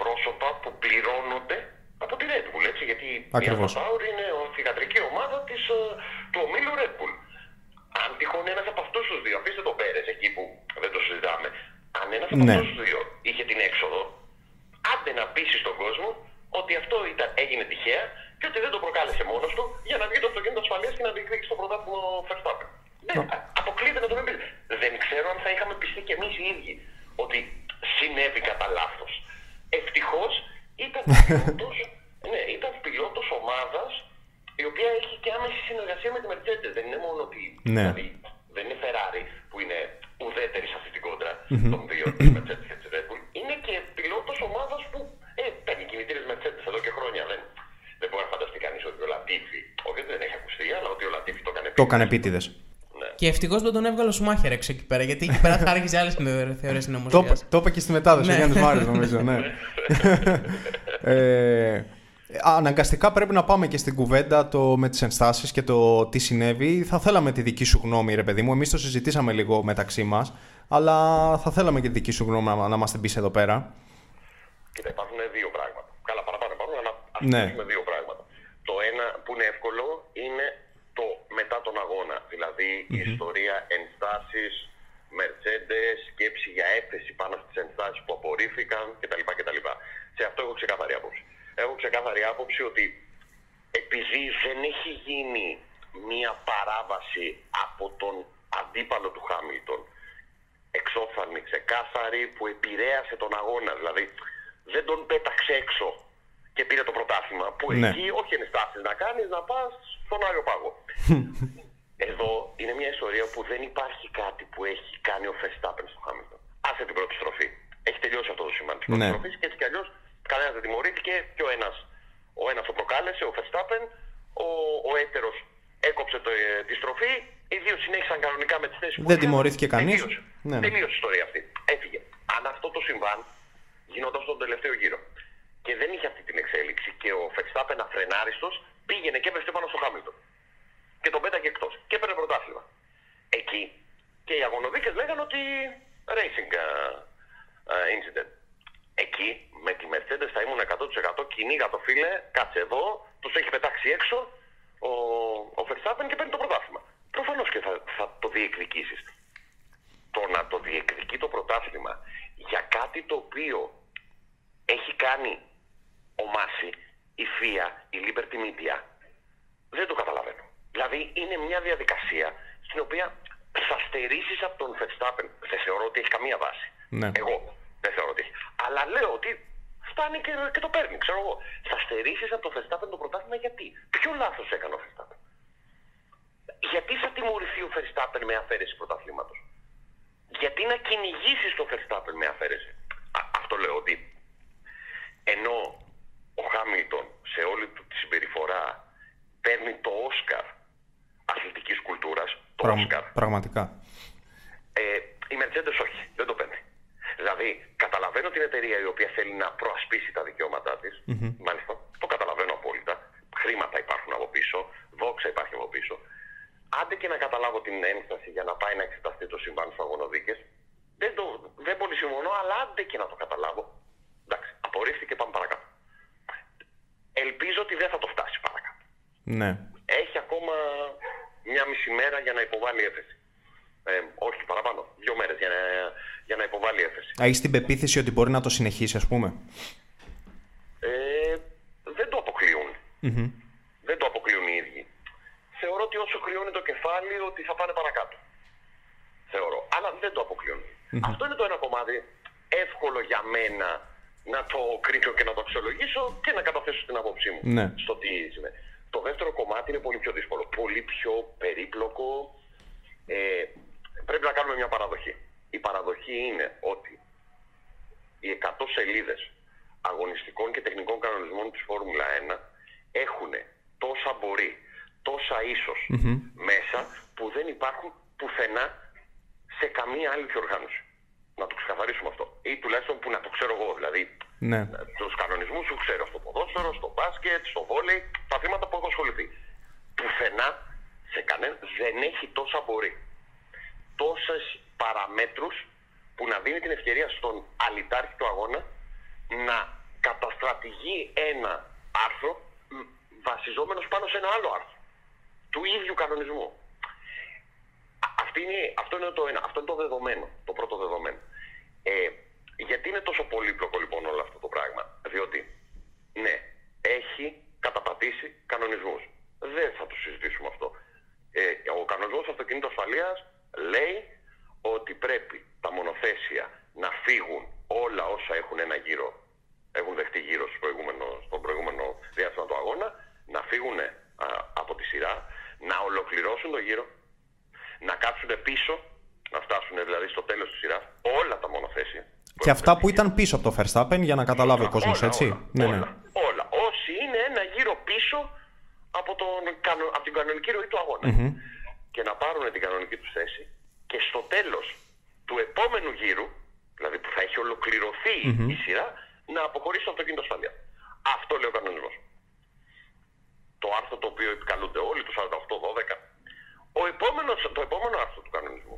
πρόσωπα που πληρώνονται από τη Red Bull, έτσι, γιατί Ακριβώς. η Alpha Tauri είναι η θηγατρική ομάδα της, ε, του ομίλου Red Bull. Αν τυχόν ένας από αυτούς τους δύο, αφήστε τον Πέρες εκεί που δεν το συζητάμε, αν ένας από Ναι. αυτούς τους δύο είχε την έξοδο, άντε να πείσει τον κόσμο ότι αυτό ήταν, έγινε τυχαία και ότι δεν το προκάλεσε μόνος του για να βγει το αυτοκίνητο ασφαλείας και να διεκδικήσει το πρωτάθλημα ο Verstappen. Ναι, α- αποκλείεται να το μην πει. Δεν ξέρω αν θα είχαμε πιστεί κι εμείς οι ίδιοι ότι συνέβη κατά λάθος. Ευτυχώς ήταν πιλότος, ναι, ήταν πιλότος ομάδας η οποία έχει και άμεση συνεργασία με τη Mercedes. Δεν είναι μόνο ότι Ναι. δηλαδή, δεν είναι Ferrari που είναι ουδέτερη σε αυτή την κόντρα των δύο της Mercedes και της Red Bull. Είναι και πιλότος ομάδας που ε, παίρνει κινητήρες Mercedes εδώ και χρόνια. Δεν, δεν μπορεί να φανταστεί κανείς ότι ο Λατίφη, όχι ότι δεν έχει ακουστεί, αλλά ότι ο Λατίφη το έκανε Το έκανε επίτηδες. Ναι. Και ευτυχώς δεν τον έβγαλε ο Σουμάχερ έξω εκεί πέρα, γιατί εκεί πέρα θα άρχιζε άλλες θεωρίες Το, συνωμοσίας. το είπε και στη μετάδοση, ο Ναι. Γιάννης Μάριος νομίζω, ναι. ε, αναγκαστικά πρέπει να πάμε και στην κουβέντα το, με τις ενστάσεις και το τι συνέβη. Θα θέλαμε τη δική σου γνώμη, ρε παιδί μου. Εμείς το συζητήσαμε λίγο μεταξύ μας, αλλά θα θέλαμε και τη δική σου γνώμη να, να μας την πεις εδώ πέρα. Κοίτα, υπάρχουν δύο πράγματα. Καλά, παραπάνω υπάρχουν, αλλά ας Ναι. ναι. δύο πράγματα. Το ένα που είναι εύκολο είναι το μετά τον αγώνα. Δηλαδή η ιστορία ενστάσεις, Mercedes, σκέψη για έφεση πάνω στις ενστάσεις που απορρίφθηκαν κτλ. κτλ. Σε αυτό έχω ξεκάθαρη άποψη. Έχω ξεκάθαρη άποψη ότι επειδή δεν έχει γίνει μία παράβαση από τον αντίπαλο του Χάμιλτον εξόφθαλμη, ξεκάθαρη, που επηρέασε τον αγώνα. Δηλαδή δεν τον πέταξε έξω και πήρε το πρωτάθλημα. Που Ναι. εκεί όχι ενστάσεις να κάνεις, να πας στον Άγιο Πάγο. Εδώ είναι μια ιστορία που δεν υπάρχει κάτι που έχει κάνει ο Verstappen στο Χάμιλτον. Άσε την πρώτη στροφή. Έχει τελειώσει αυτό το σήμα της πρώτης Ναι. στροφής και έτσι κι αλλιώς κανένας δεν τιμωρήθηκε και ο ένας, ο ένας το προκάλεσε, ο Verstappen, ο, ο έτερος έκοψε το, ε, τη στροφή, οι δύο συνέχισαν κανονικά με τις θέσεις που Δεν είχαν. τιμωρήθηκε κανείς. Τελείωσε. Ναι, ναι. Τελείωσε η ιστορία αυτή. Έφυγε. Αν αυτό το συμβάν γινόταν στον τελευταίο γύρο και δεν είχε αυτή την εξέλιξη και ο Verstappen αφρενάριστος πήγαινε και έπεσε πάνω στο Χάμιλτον και τον πέταγε εκτός και έπαιρνε πρωτάθλημα. Εκεί και οι αγωνοδίκες λέγανε ότι racing uh, uh, incident. Εκεί εκεί με τη Mercedes θα ήμουν 100% κυνήγα το φίλε, κάτσε εδώ, τους έχει πετάξει έξω ο, ο Verstappen και παίρνει το πρωτάθλημα. Προφανώς και θα, θα το διεκδικήσεις. Το να το διεκδικεί το πρωτάθλημα για κάτι το οποίο έχει κάνει ο Μάση, η ΦΙΑ, η Liberty Media, δεν το καταλαβαίνω. Δηλαδή είναι μια διαδικασία στην οποία θα στερήσεις από τον Verstappen. Δεν θεωρώ ότι έχει καμία βάση. Ναι. Εγώ δεν θεωρώ ότι έχει. Αλλά λέω ότι φτάνει και, και το παίρνει. Ξέρω εγώ. Θα στερήσεις από τον Verstappen το πρωτάθλημα γιατί; Ποιο λάθος έκανε ο Verstappen; Γιατί θα τιμωρηθεί ο Verstappen με αφαίρεση πρωταθλήματος; Γιατί να κυνηγήσεις τον Verstappen με αφαίρεση; Α, αυτό λέω ότι ενώ ο Χάμιλτον σε όλη του τη συμπεριφορά παίρνει το Όσκαρ αθλητικής κουλτούρας, το Πραγ- Όσκαρ, Πραγματικά. ε, η Mercedes όχι, δεν το παίρνει. Δηλαδή, καταλαβαίνω την εταιρεία η οποία θέλει να προασπίσει τα δικαιώματά της. Μάλιστα, το καταλαβαίνω απόλυτα. Χρήματα υπάρχουν από πίσω, δόξα υπάρχει από πίσω. Άντε και να καταλάβω την ένσταση για να πάει να εξεταστεί το συμβάν στους αγωνοδίκες. Δεν, το, δεν πολύ συμφωνώ, αλλά άντε και να το καταλάβω. Εντάξει, απορρίφθηκε, πάμε παρακάτω. Ελπίζω ότι δεν θα το φτάσει παρακάτω Ναι. έχει ακόμα μια μισή μέρα για να υποβάλει έφεση. Ε, όχι παραπάνω, δύο μέρες για να, για να υποβάλει έφεση. Έχεις την πεποίθηση ότι μπορεί να το συνεχίσει, ας πούμε; Ε, δεν το αποκλείουν. Δεν το αποκλείουν οι ίδιοι. Θεωρώ ότι όσο κρυώνει το κεφάλι ότι θα πάνε παρακάτω. Θεωρώ. Αλλά δεν το αποκλειουν Αυτό είναι το ένα κομμάτι εύκολο για μένα να το κρίνω και να το αξιολογήσω και να καταθέσω την άποψή μου Ναι. cool αυτά που ήταν πίσω από το Verstappen για να καταλάβει ο κόσμος, Όλα, έτσι; Όλα, ναι, ναι. όλα, όλα. Όσοι είναι ένα γύρο πίσω από, τον, κανο- από την κανονική ροή του αγώνα. Και να πάρουν την κανονική τους θέση και στο τέλος του επόμενου γύρου, δηλαδή που θα έχει ολοκληρωθεί η σειρά, να αποχωρήσει το αυτοκίνητο ασφαλεία. Αυτό λέει ο κανονισμός. Το άρθρο το οποίο επικαλούνται όλοι, το 48-12. Ο επόμενος, το επόμενο άρθρο του κανονισμού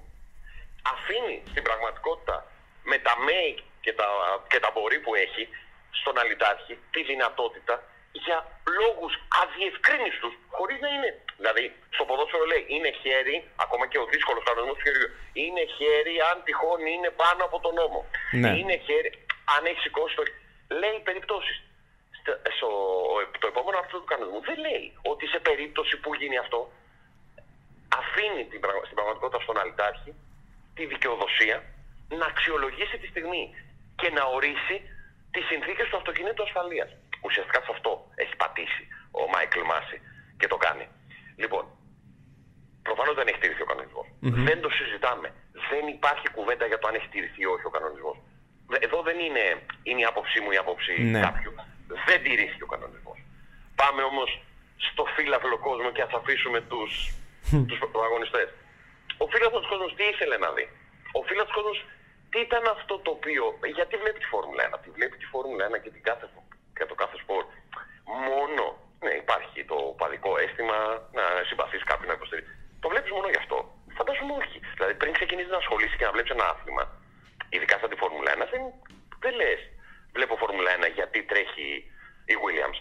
αφήνει στην πραγματικότητα με τα make και τα, και τα μπορεί που έχει στον αλυτάρχη τη δυνατότητα για λόγους αδιευκρίνιστους χωρίς να είναι. Δηλαδή στο ποδόσφαιρο λέει είναι χέρι, ακόμα και ο δύσκολος κανονισμός του χεριού, είναι χέρι αν τυχόν είναι πάνω από τον νόμο. Ναι. Είναι χέρι αν έχει σηκώσει το... Λέει περιπτώσεις. Στο, στο, το επόμενο άρθρο του κανονισμού δεν λέει ότι σε περίπτωση που γίνει αυτό αφήνει την, πραγμα- στην πραγματικότητα στον αλυτάρχη τη δικαιοδοσία να αξιολογήσει τη στιγμή και να ορίσει τις συνθήκες του αυτοκινήτου ασφαλείας. Ουσιαστικά σε αυτό έχει πατήσει ο Μάικλ Μάση και το κάνει. Λοιπόν, προφανώς δεν έχει τηρηθεί ο κανονισμος Δεν το συζητάμε. Δεν υπάρχει κουβέντα για το αν έχει τηρηθεί ή όχι ο κανονισμός. Δε- Εδώ δεν είναι, είναι η άποψή μου η άποψη Ναι. κάποιου. Δεν τηρήθηκε ο κανονισμός. Πάμε όμως στο φύλαθλο κόσμο και ας αφήσουμε τους, τους πρωταγωνιστές. Ο φύλαθλος κόσμος τι ήθελε να δει; Ο φύλαθλος κόσμος τι ήταν αυτό το οποίο, γιατί βλέπει τη Φόρμουλα 1, τη βλέπει τη Φόρμουλα 1 και, την κάθε, και το κάθε σπορ. Μόνο, ναι υπάρχει το παδικό αίσθημα, να συμπαθείς κάποιον να υποστηρίξει. Το βλέπεις μόνο γι' αυτό. Φαντάζομαι όχι. Δηλαδή πριν ξεκινήσεις να ασχολείσαι και να βλέπεις ένα άθλημα, ειδικά σαν τη Φόρμουλα 1, δεν, δεν λες βλέπω Φόρμουλα 1 γιατί τρέχει η Williams.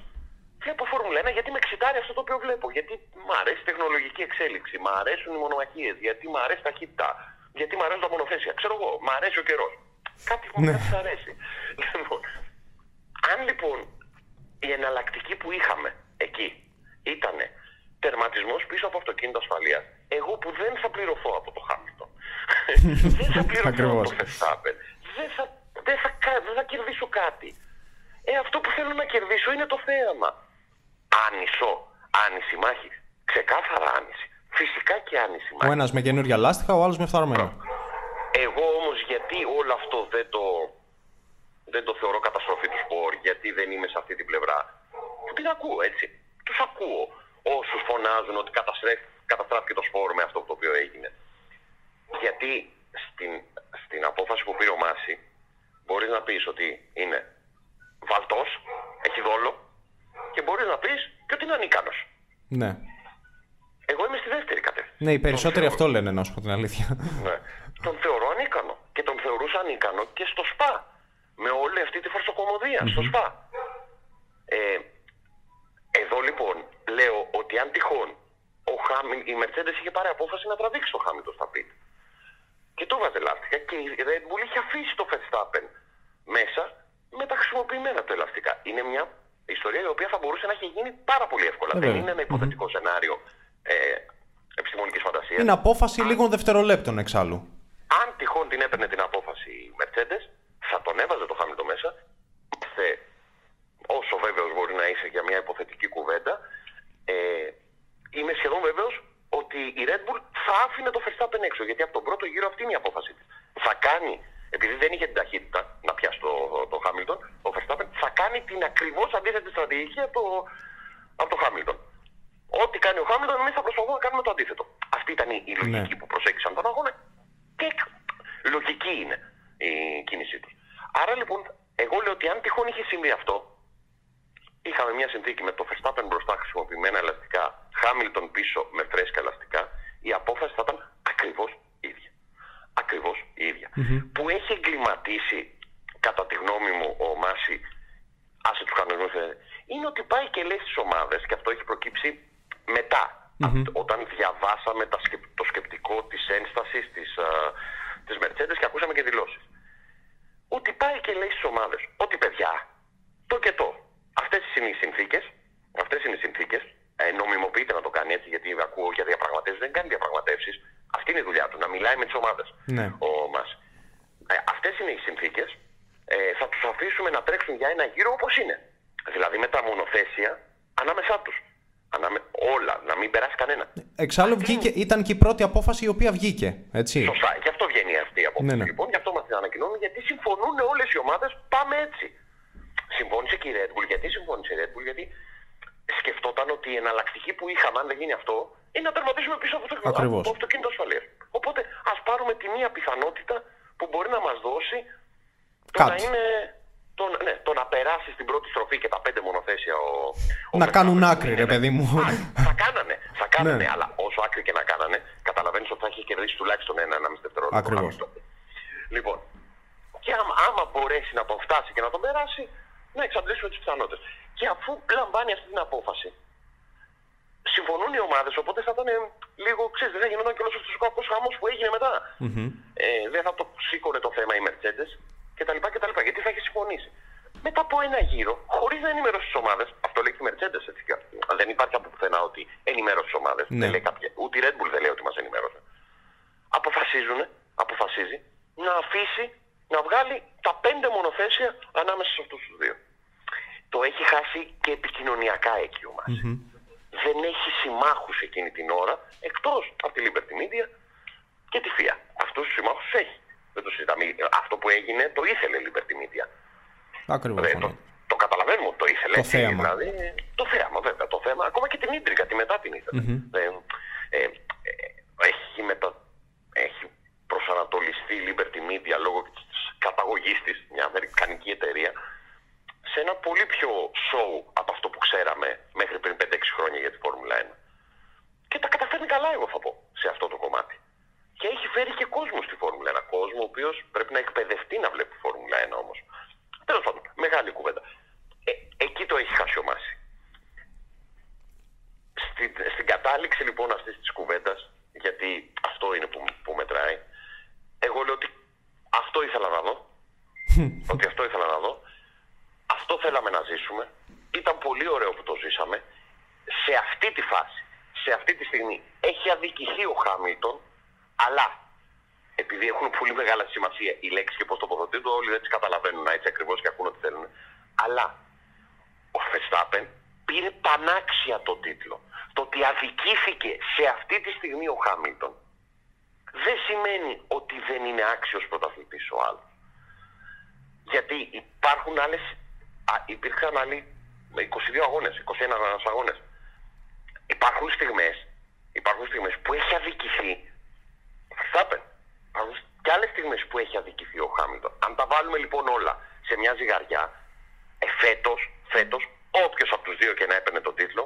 Βλέπω Φόρμουλα 1 γιατί με εξητάρει αυτό το οποίο βλέπω. Γιατί μου αρέσει η τεχνολογική εξέλιξη, μου αρέσουν οι μονομαχίες, γιατί μου αρέσει τα ταχύτητα, γιατί μου αρέσουν τα μονοθέσια. Ξέρω εγώ, μου αρέσει ο καιρός. Κάτι που Ναι. μου αρέσει. Λοιπόν, αν λοιπόν η εναλλακτική που είχαμε εκεί ήταν τερματισμός πίσω από αυτοκίνητο ασφαλείας, εγώ που δεν θα πληρωθώ από το Χάμιλτον, δεν θα πληρωθώ από Ακριβώς. το Verstappen, δεν θα, δεν, θα, κα- δεν θα κερδίσω κάτι. Ε, αυτό που θέλω να κερδίσω είναι το θέαμα. Άνισο, άνηση μάχη. Ξεκάθαρα άνηση. Φυσικά και άνηση Ο μάχη. ένας με καινούργια λάστιχα, ο άλλος με φθαρμένα. Εγώ όμως γιατί όλο αυτό δεν το, δεν το θεωρώ καταστροφή του σπορ, γιατί δεν είμαι σε αυτή την πλευρά. Την ακούω έτσι. Τους ακούω όσους φωνάζουν ότι καταστρέφ- καταστράφηκε το σπορ με αυτό το οποίο έγινε. Γιατί στην, στην απόφαση που πήρε ο Μάση μπορείς να πεις ότι είναι βαλτός, έχει δόλο και μπορείς να πεις και ότι είναι ανίκανος. Ναι. Εγώ είμαι στη δεύτερη κατεύθυνση. Ναι, οι περισσότεροι Τον αυτό λένε, να σου πω την αλήθεια. ναι. Τον θεωρώ ανίκανο. Και τον θεωρούσα ανίκανο και στο ΣΠΑ. Με όλη αυτή τη φορσοκομωδία στο ΣΠΑ. Ε, εδώ λοιπόν λέω ότι αν τυχόν ο Χάμιν, η Mercedes είχε πάρει απόφαση να τραβήξει το Χάμιλτον στα πιτ. Και το βάζε λάστιχα και η Red Bull είχε αφήσει το Verstappen μέσα με τα χρησιμοποιημένα του ελαστικά. Είναι μια ιστορία η οποία θα μπορούσε να έχει γίνει πάρα πολύ εύκολα. Ε, Δεν βέβαια. είναι ένα υποθετικό σενάριο ε, επιστημονικής φαντασίας. Είναι απόφαση λίγων δευτερολέπτων εξάλλου. Αν τυχόν την έπαιρνε την απόφαση η Mercedes, θα τον έβαζε το Χάμιλτον μέσα. Θε, όσο βέβαιος μπορεί να είσαι για μια υποθετική κουβέντα, ε, είμαι σχεδόν βέβαιος ότι η Red Bull θα άφηνε το Verstappen έξω. Γιατί από τον πρώτο γύρο αυτή είναι η απόφαση της. Θα κάνει, επειδή δεν είχε την ταχύτητα να πιάσει το, το Hamilton, ο Verstappen θα κάνει την ακριβώς αντίθετη στρατηγική από το, από το Hamilton. Ό,τι κάνει ο Χάμιλτον, εμείς θα προσπαθούμε να κάνουμε το αντίθετο. Αυτή ήταν η, η λογική Ναι. που προσέξαν τον αγώνα και λογική είναι η κίνησή τους. Άρα λοιπόν, εγώ λέω ότι αν τυχόν είχε συμβεί αυτό, είχαμε μια συνθήκη με το Verstappen μπροστά χρησιμοποιημένα ελαστικά, Hamilton πίσω με φρέσκα ελαστικά, η απόφαση θα ήταν ακριβώς ίδια. Ακριβώς ίδια. Που έχει εγκληματίσει, κατά τη γνώμη μου, ο Μάση, άσε του κανονισμού, είναι ότι πάει και λέει στι ομάδες, και αυτό έχει προκύψει μετά. Αυτ- Όταν διαβάσαμε τα σκεπ- το σκεπτικό της ένστασης της, α, της Mercedes και ακούσαμε και δηλώσεις. Ότι πάει και λέει στις ομάδες ότι παιδιά, το και το, αυτές είναι οι συνθήκες, αυτές είναι οι συνθήκες, ε, νομιμοποιείται να το κάνει έτσι γιατί ακούω για διαπραγματεύσεις, δεν κάνει διαπραγματεύσεις, αυτή είναι η δουλειά του, να μιλάει με τις ομάδες Ναι. ο μας. Ε, αυτές είναι οι συνθήκες, ε, θα τους αφήσουμε να τρέξουν για ένα γύρο όπως είναι. Δηλαδή με τα μονοθέσια ανάμεσά τους. Ανάμε... Όλα, να μην περάσει κανένα. Εξάλλου βγήκε, ήταν και η πρώτη απόφαση η οποία βγήκε. Έτσι. Σωστά. Γι' αυτό βγαίνει αυτή η απόφαση. Ναι, ναι. Λοιπόν, γι' αυτό μας την ανακοινώνουν, γιατί συμφωνούν όλες οι ομάδες. Πάμε έτσι. Συμφώνησε και η Red Bull. Γιατί συμφώνησε η Red Bull, Γιατί σκεφτόταν ότι η εναλλακτική που είχαμε, αν δεν γίνει αυτό, είναι να τερματίσουμε πίσω από το, Ακριβώς. από το αυτοκίνητο ασφαλείας. Οπότε ας πάρουμε τη μία πιθανότητα που μπορεί να μας δώσει το Κάτι. να είναι. Το, ναι, το να περάσει στην πρώτη στροφή και τα πέντε μονοθέσια ο. ο Να Verstappen, κάνουν που άκρη, είναι ρε με- παιδί μου. Α, θα κάνανε, θα κάνανε, Ναι. αλλά όσο άκρη και να κάνανε, καταλαβαίνεις ότι θα έχεις κερδίσει τουλάχιστον ένα-ένα δευτερόλεπτο. Ακριβώς. Hamilton. Λοιπόν, και άμα, άμα μπορέσει να τον φτάσει και να τον περάσει, να εξαντλήσουμε τις πιθανότητες. Και αφού λαμβάνει αυτή την απόφαση, συμφωνούν οι ομάδες, οπότε θα ήταν ε, λίγο, ξέρεις, δεν θα γινόταν και όλος αυτός ο κακός χαμός που έγινε μετά. Ε, δεν θα το σήκωνε το θέμα η Mercedes κτλ. κτλ γιατί θα έχεις συμφωνήσει. Μετά από ένα γύρο, χωρίς να ενημερώσεις τις ομάδες, αυτό λέει και η Mercedes έτσι. και Δεν υπάρχει από πουθενά ότι ενημέρωσες τις ομάδες. Ναι. Ούτε η Red Bull δεν λέει ότι μας ενημέρωσε. Αποφασίζουν, αποφασίζει να αφήσει να βγάλει τα πέντε μονοθέσια ανάμεσα σε αυτούς τους δύο. Το έχει χάσει και επικοινωνιακά εκεί ο Μάση. Δεν έχει συμμάχους εκείνη την ώρα, εκτός από τη Liberty Media και τη FIA. Αυτούς τους συμμάχους τους έχει. Δεν το συζητάμε. Αυτό που έγινε το ήθελε η Liberty Media. Ακριβώς. Ε, το, το καταλαβαίνουμε ότι το ήθελε. Το έτσι, θέαμα. Δηλαδή, το θέαμα, βέβαια. Το θέμα, ακόμα και την Ίντρικα, τη μετά την ηθελε Ε, ε, ε, έχει, μετα... έχει προσανατολιστεί η Liberty Media λόγω της καταγωγής της, μια αμερικανική εταιρεία, σε ένα πολύ πιο show από αυτό που ξέραμε μέχρι πριν 5-6 χρόνια για τη Φόρμουλα 1. Και τα καταφέρνει καλά, εγώ θα πω, σε αυτό το κομμάτι. Και έχει φέρει και κόσμος στη Φόρμουλα 1. Κόσμο ο οποίος πρέπει να εκπαιδευτεί να βλέπει Φόρμουλα 1 όμως. Τέλος πάντων, μεγάλη κουβέντα. Ε, εκεί το έχει χασιομάσει. Στην, στην κατάληξη λοιπόν αυτής της κουβέντας, γιατί αυτό είναι που, που μετράει, εγώ λέω ότι αυτό ήθελα να δω. ότι αυτό ήθελα να δω. Αυτό θέλαμε να ζήσουμε. Ήταν πολύ ωραίο που το ζήσαμε. Σε αυτή τη φάση, σε αυτή τη στιγμή, έχει αδικηθεί ο Χάμιλτον, αλλά επειδή έχουν πολύ μεγάλη σημασία οι λέξεις και πώς τοποθετούνται, όλοι δεν τις καταλαβαίνουν έτσι ακριβώς και ακούν ό,τι θέλουν. Αλλά ο Φεστάπεν πήρε πανάξια το τίτλο. Το ότι αδικήθηκε σε αυτή τη στιγμή ο Χάμιλτον δεν σημαίνει ότι δεν είναι άξιος πρωταθλητής ο άλλος. Γιατί υπάρχουν άλλες, α, υπήρχαν άλλοι με 22 αγώνες, 21 αγώνες. Υπάρχουν στιγμές, υπάρχουν στιγμές που έχει αδικηθεί ο Verstappen. Υπάρχουν και άλλες στιγμές που έχει αδικηθεί ο Χάμιλτον. Αν τα βάλουμε λοιπόν όλα σε μια ζυγαριά, ε, φέτος, φέτος, όποιος από τους δύο και να έπαιρνε τον τίτλο,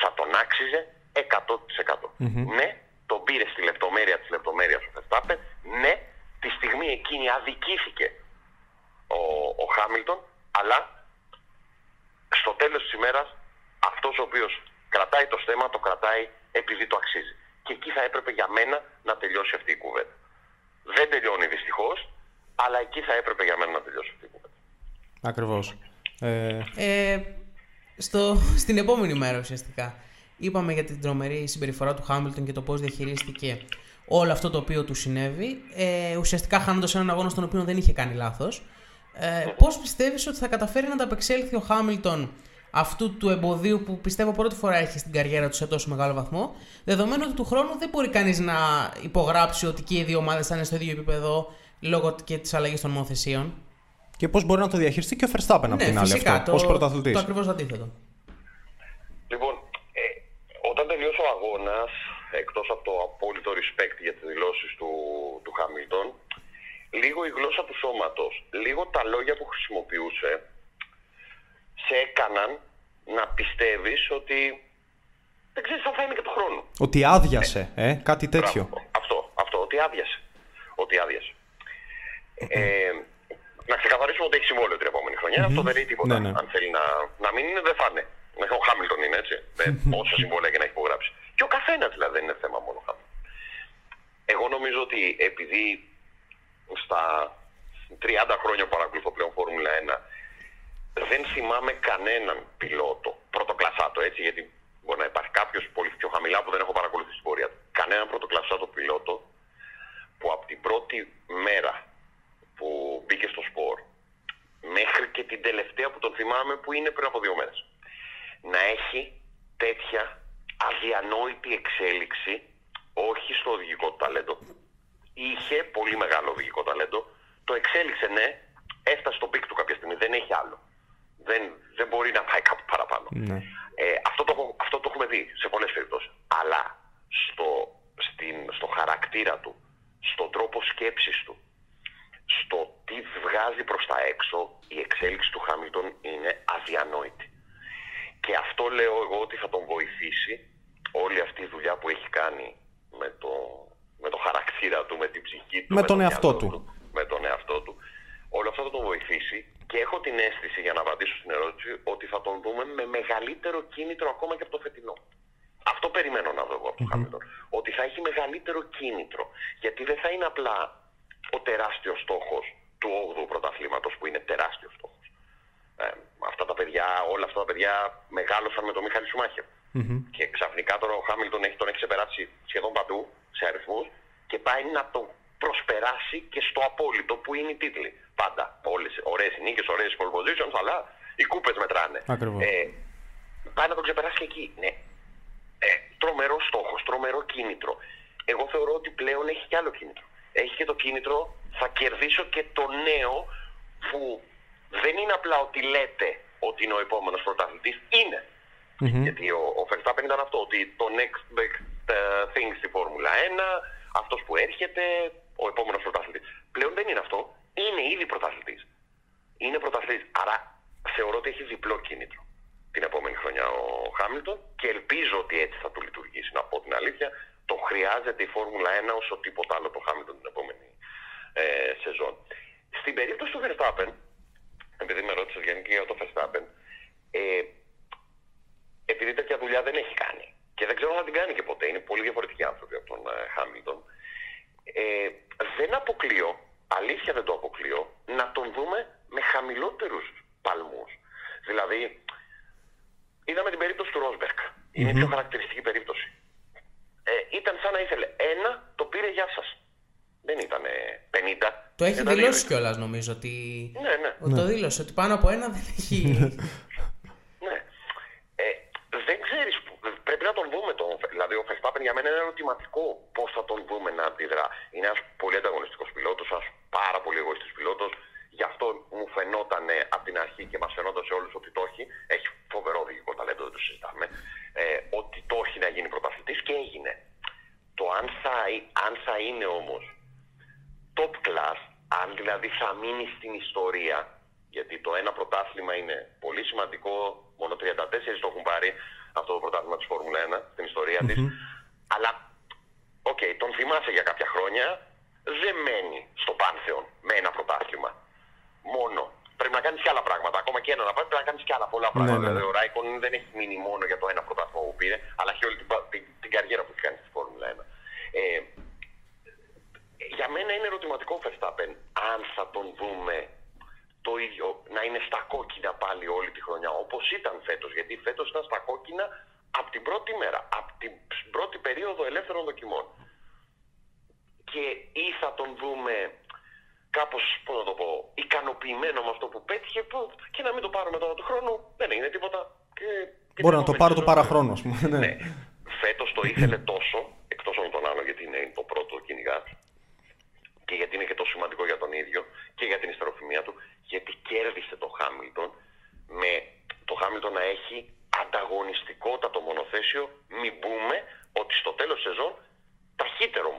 θα τον άξιζε 100%. Ναι, τον πήρε στη λεπτομέρεια της λεπτομέρειας ο Verstappen. Ναι, τη στιγμή εκείνη αδικήθηκε ο, ο Χάμιλτον, αλλά στο τέλος της ημέρας αυτός ο οποίος κρατάει το στέμα το κρατάει επειδή το αξίζει. Και εκεί θα έπρεπε για μένα να τελειώσει αυτή η κουβέντα. Δεν τελειώνει δυστυχώς, αλλά εκεί θα έπρεπε για μένα να τελειώσει αυτή η κουβέντα. Ακριβώς. Ε... Ε, στο, στην επόμενη μέρα ουσιαστικά είπαμε για την τρομερή συμπεριφορά του Χάμιλτον και το πώς διαχειρίστηκε όλο αυτό το οποίο του συνέβη, ε, ουσιαστικά χάνοντας έναν αγώνα στον οποίο δεν είχε κάνει λάθος. Ε, πώς πιστεύεις ότι θα καταφέρει να ανταπεξέλθει ο Χάμιλτον αυτού του εμποδίου που πιστεύω πρώτη φορά έχει στην καριέρα του σε τόσο μεγάλο βαθμό, δεδομένου ότι του χρόνου δεν μπορεί κανείς να υπογράψει ότι και οι δύο ομάδες θα είναι στο ίδιο επίπεδο λόγω και της αλλαγής των νομοθεσίων. Και πώς μπορεί να το διαχειριστεί και ο Verstappen ναι, από την άλλη φυσικά, αυτό, το, ως πρωταθλητής. Το ακριβώς αντίθετο. Λοιπόν, ε, όταν τελειώσει ο αγώνας, εκτός από το απόλυτο respect για τις δηλώσεις του, του Χάμιλτον, λίγο η γλώσσα του σώματος, λίγο τα λόγια που χρησιμοποιούσε, σε έκαναν να πιστεύεις ότι δεν ξέρεις αν θα είναι και του χρόνου. Ότι άδειασε, ε, κάτι τέτοιο. Μπράβο. Αυτό, αυτό, ότι άδειασε. Ότι άδειασε. Ε, να ξεκαθαρίσουμε ότι έχει συμβόλαιο την επόμενη χρονιά. Αυτό δεν λέει τίποτα. Ναι, ναι. Αν θέλει να, να μην είναι, δεν θα είναι. Ο Χάμιλτον είναι έτσι. Δεν, όσο συμβόλαια και να έχει υπογράψει. Και ο καθένας δηλαδή δεν είναι θέμα μόνο Χάμιλτον. Εγώ νομίζω ότι επειδή στα 30 χρόνια που παρακολουθώ πλέον Φόρμουλα 1 δεν θυμάμαι κανέναν πιλότο, πρωτοκλασσάτο έτσι, γιατί μπορεί να υπάρχει κάποιος πολύ πιο χαμηλά που δεν έχω παρακολουθήσει την πορεία του. Κανέναν πρωτοκλασσάτο πιλότο που από την πρώτη μέρα που μπήκε στο σπορ μέχρι και την τελευταία που τον θυμάμαι που είναι πριν από δύο μέρες να έχει τέτοια αδιανόητη εξέλιξη όχι στο οδηγικό του ταλέντο. Είχε πολύ μεγάλο οδηγικό ταλέντο. Το εξέλιξε ναι έφτασε στο peak του κάποια στιγμή δεν έχει άλλο δεν, δεν μπορεί να πάει κάπου παραπάνω. Ναι. Ε, αυτό, το, αυτό το έχουμε δει σε πολλές περιπτώσεις. Αλλά στο, στην, στο χαρακτήρα του, στον τρόπο σκέψης του, στο τι βγάζει προς τα έξω, η εξέλιξη του Χάμιλτον είναι αδιανόητη. Και αυτό λέω εγώ ότι θα τον βοηθήσει όλη αυτή η δουλειά που έχει κάνει με το, με το χαρακτήρα του, με την ψυχή του, Με τον εαυτό μυαλό του. με τον εαυτό του. Όλο αυτό θα τον βοηθήσει και έχω την αίσθηση, για να απαντήσω στην ερώτηση, ότι θα τον δούμε με μεγαλύτερο κίνητρο ακόμα και από το φετινό. Αυτό περιμένω να δω εγώ από τον Χάμιλτον. Ότι θα έχει μεγαλύτερο κίνητρο. Γιατί δεν θα είναι απλά ο τεράστιος στόχος του 8ου πρωταθλήματος, που είναι τεράστιος στόχος. Ε, αυτά τα παιδιά, όλα αυτά τα παιδιά μεγάλωσαν με τον Μιχάλη Σουμάχερ. Και ξαφνικά τώρα ο Χάμιλτον έχει, τον έχει ξεπεράσει σχεδόν παντού σε αριθμούς και πάει να τον προσπεράσει και στο απόλυτο που είναι οι τίτλοι. Πάντα. Όλες, ωραίες οι νίκες, ωραίες pole positions, αλλά οι κούπες μετράνε. Ακριβώς. Ε, πάει να τον ξεπεράσει και εκεί. Ναι. Ε, τρομερό στόχος, τρομερό κίνητρο. Εγώ θεωρώ ότι πλέον έχει και άλλο κίνητρο. Έχει και το κίνητρο, θα κερδίσω και το νέο που δεν είναι απλά ότι λέτε ότι είναι ο επόμενος πρωταθλητής. Είναι. Γιατί ο, ο Verstappen ήταν αυτό, ότι το next big uh, thing στη Φόρμουλα 1, αυτός που έρχεται, ο επόμενος πρωταθλητής. Πλέον δεν είναι αυτό, είναι ήδη πρωταθλητής. Είναι πρωταθλητής, άρα θεωρώ ότι έχει διπλό κίνητρο την επόμενη χρονιά ο Χάμιλτον και ελπίζω ότι έτσι θα του λειτουργήσει, να πω την αλήθεια. Το χρειάζεται η Φόρμουλα 1 όσο τίποτα άλλο το Χάμιλτον την επόμενη ε, σεζόν. Στην περίπτωση του Verstappen, επειδή με ρώτησες γενικά για το Verstappen. Ε, επειδή τέτοια δουλειά δεν έχει κάνει και δεν ξέρω αν θα την κάνει και ποτέ, είναι πολύ διαφορετικοί άνθρωποι από τον Χάμιλτον. Ε, δεν αποκλείω, αλήθεια δεν το αποκλείω, να τον δούμε με χαμηλότερους παλμούς. Δηλαδή, είδαμε την περίπτωση του Ρόσμπερκ. Είναι πιο χαρακτηριστική περίπτωση. Ε, ήταν σαν να ήθελε ένα, το πήρε γεια σας. Δεν ήταν 50. Το έχει δηλώσει κιόλας νομίζω ότι. Ναι, ναι. Ότι Το δήλωσε ότι πάνω από ένα δεν έχει. Ναι. Ε, δεν ξέρεις. Πρέπει να τον δούμε. Τον, δηλαδή, ο Verstappen για μένα είναι ερωτηματικό πώς θα τον δούμε να αντιδρά. Είναι ένας πολύ ανταγωνιστικός πιλότος, ένας πάρα πολύ εγωιστής πιλότος. Γι' αυτό μου φαινόταν από την αρχή και μας φαινόταν σε όλους ότι το έχει. Έχει φοβερό οδηγικό ταλέντο, δεν το συζητάμε. Ε, ότι το έχει να γίνει πρωταθλητής και έγινε. Το αν θα, αν θα είναι όμως top class, αν δηλαδή θα μείνει στην ιστορία, γιατί το ένα πρωτάθλημα είναι πολύ σημαντικό, μόνο 34 το έχουν πάρει αυτό το πρωτάθλημα της Φόρμουλα 1 στην ιστορία της, αλλά, OK, okay, τον θυμάσαι για κάποια χρόνια, δεν μένει στο πάνθεον με ένα πρωτάθλημα. Μόνο. Πρέπει να κάνεις και άλλα πράγματα. Ακόμα και ένα να πάει, πρέπει να κάνεις και άλλα πολλά πράγματα. Ναι, ναι. Δηλαδή, ο Ράικονεν δεν έχει μείνει μόνο για το ένα πρωτάθλημα που πήρε, αλλά έχει όλη την, την, την καριέρα που έχει κάνει στη Φόρμουλα 1. Ε, για μένα είναι ερωτηματικό Verstappen αν θα τον δούμε το ίδιο, να είναι στα κόκκινα πάλι όλη τη χρονιά, όπως ήταν φέτος, γιατί φέτος ήταν στα κόκκινα από την πρώτη μέρα, από την πρώτη περίοδο ελεύθερων δοκιμών. Και ή θα τον δούμε κάπως, πώς να το πω, ικανοποιημένο με αυτό που πέτυχε και να μην το πάρουμε τώρα του χρόνου, δεν είναι τίποτα. Και, και Μπορεί να το πάρω το παραχρόνο, ας πούμε. Ναι. ναι. Φέτος το ήθελε τόσο, εκτός από τον άλλο γιατί είναι το πρώτο κυνηγά, και γιατί είναι και τόσο σημαντικό για τον ίδιο και για την ιστεροφημία του, γιατί κέρδισε το Χάμιλτον με το Χάμιλτον να έχει ανταγωνιστικότατο μονοθέσιο, μην πούμε ότι στο τέλος σεζόν ταχύτερο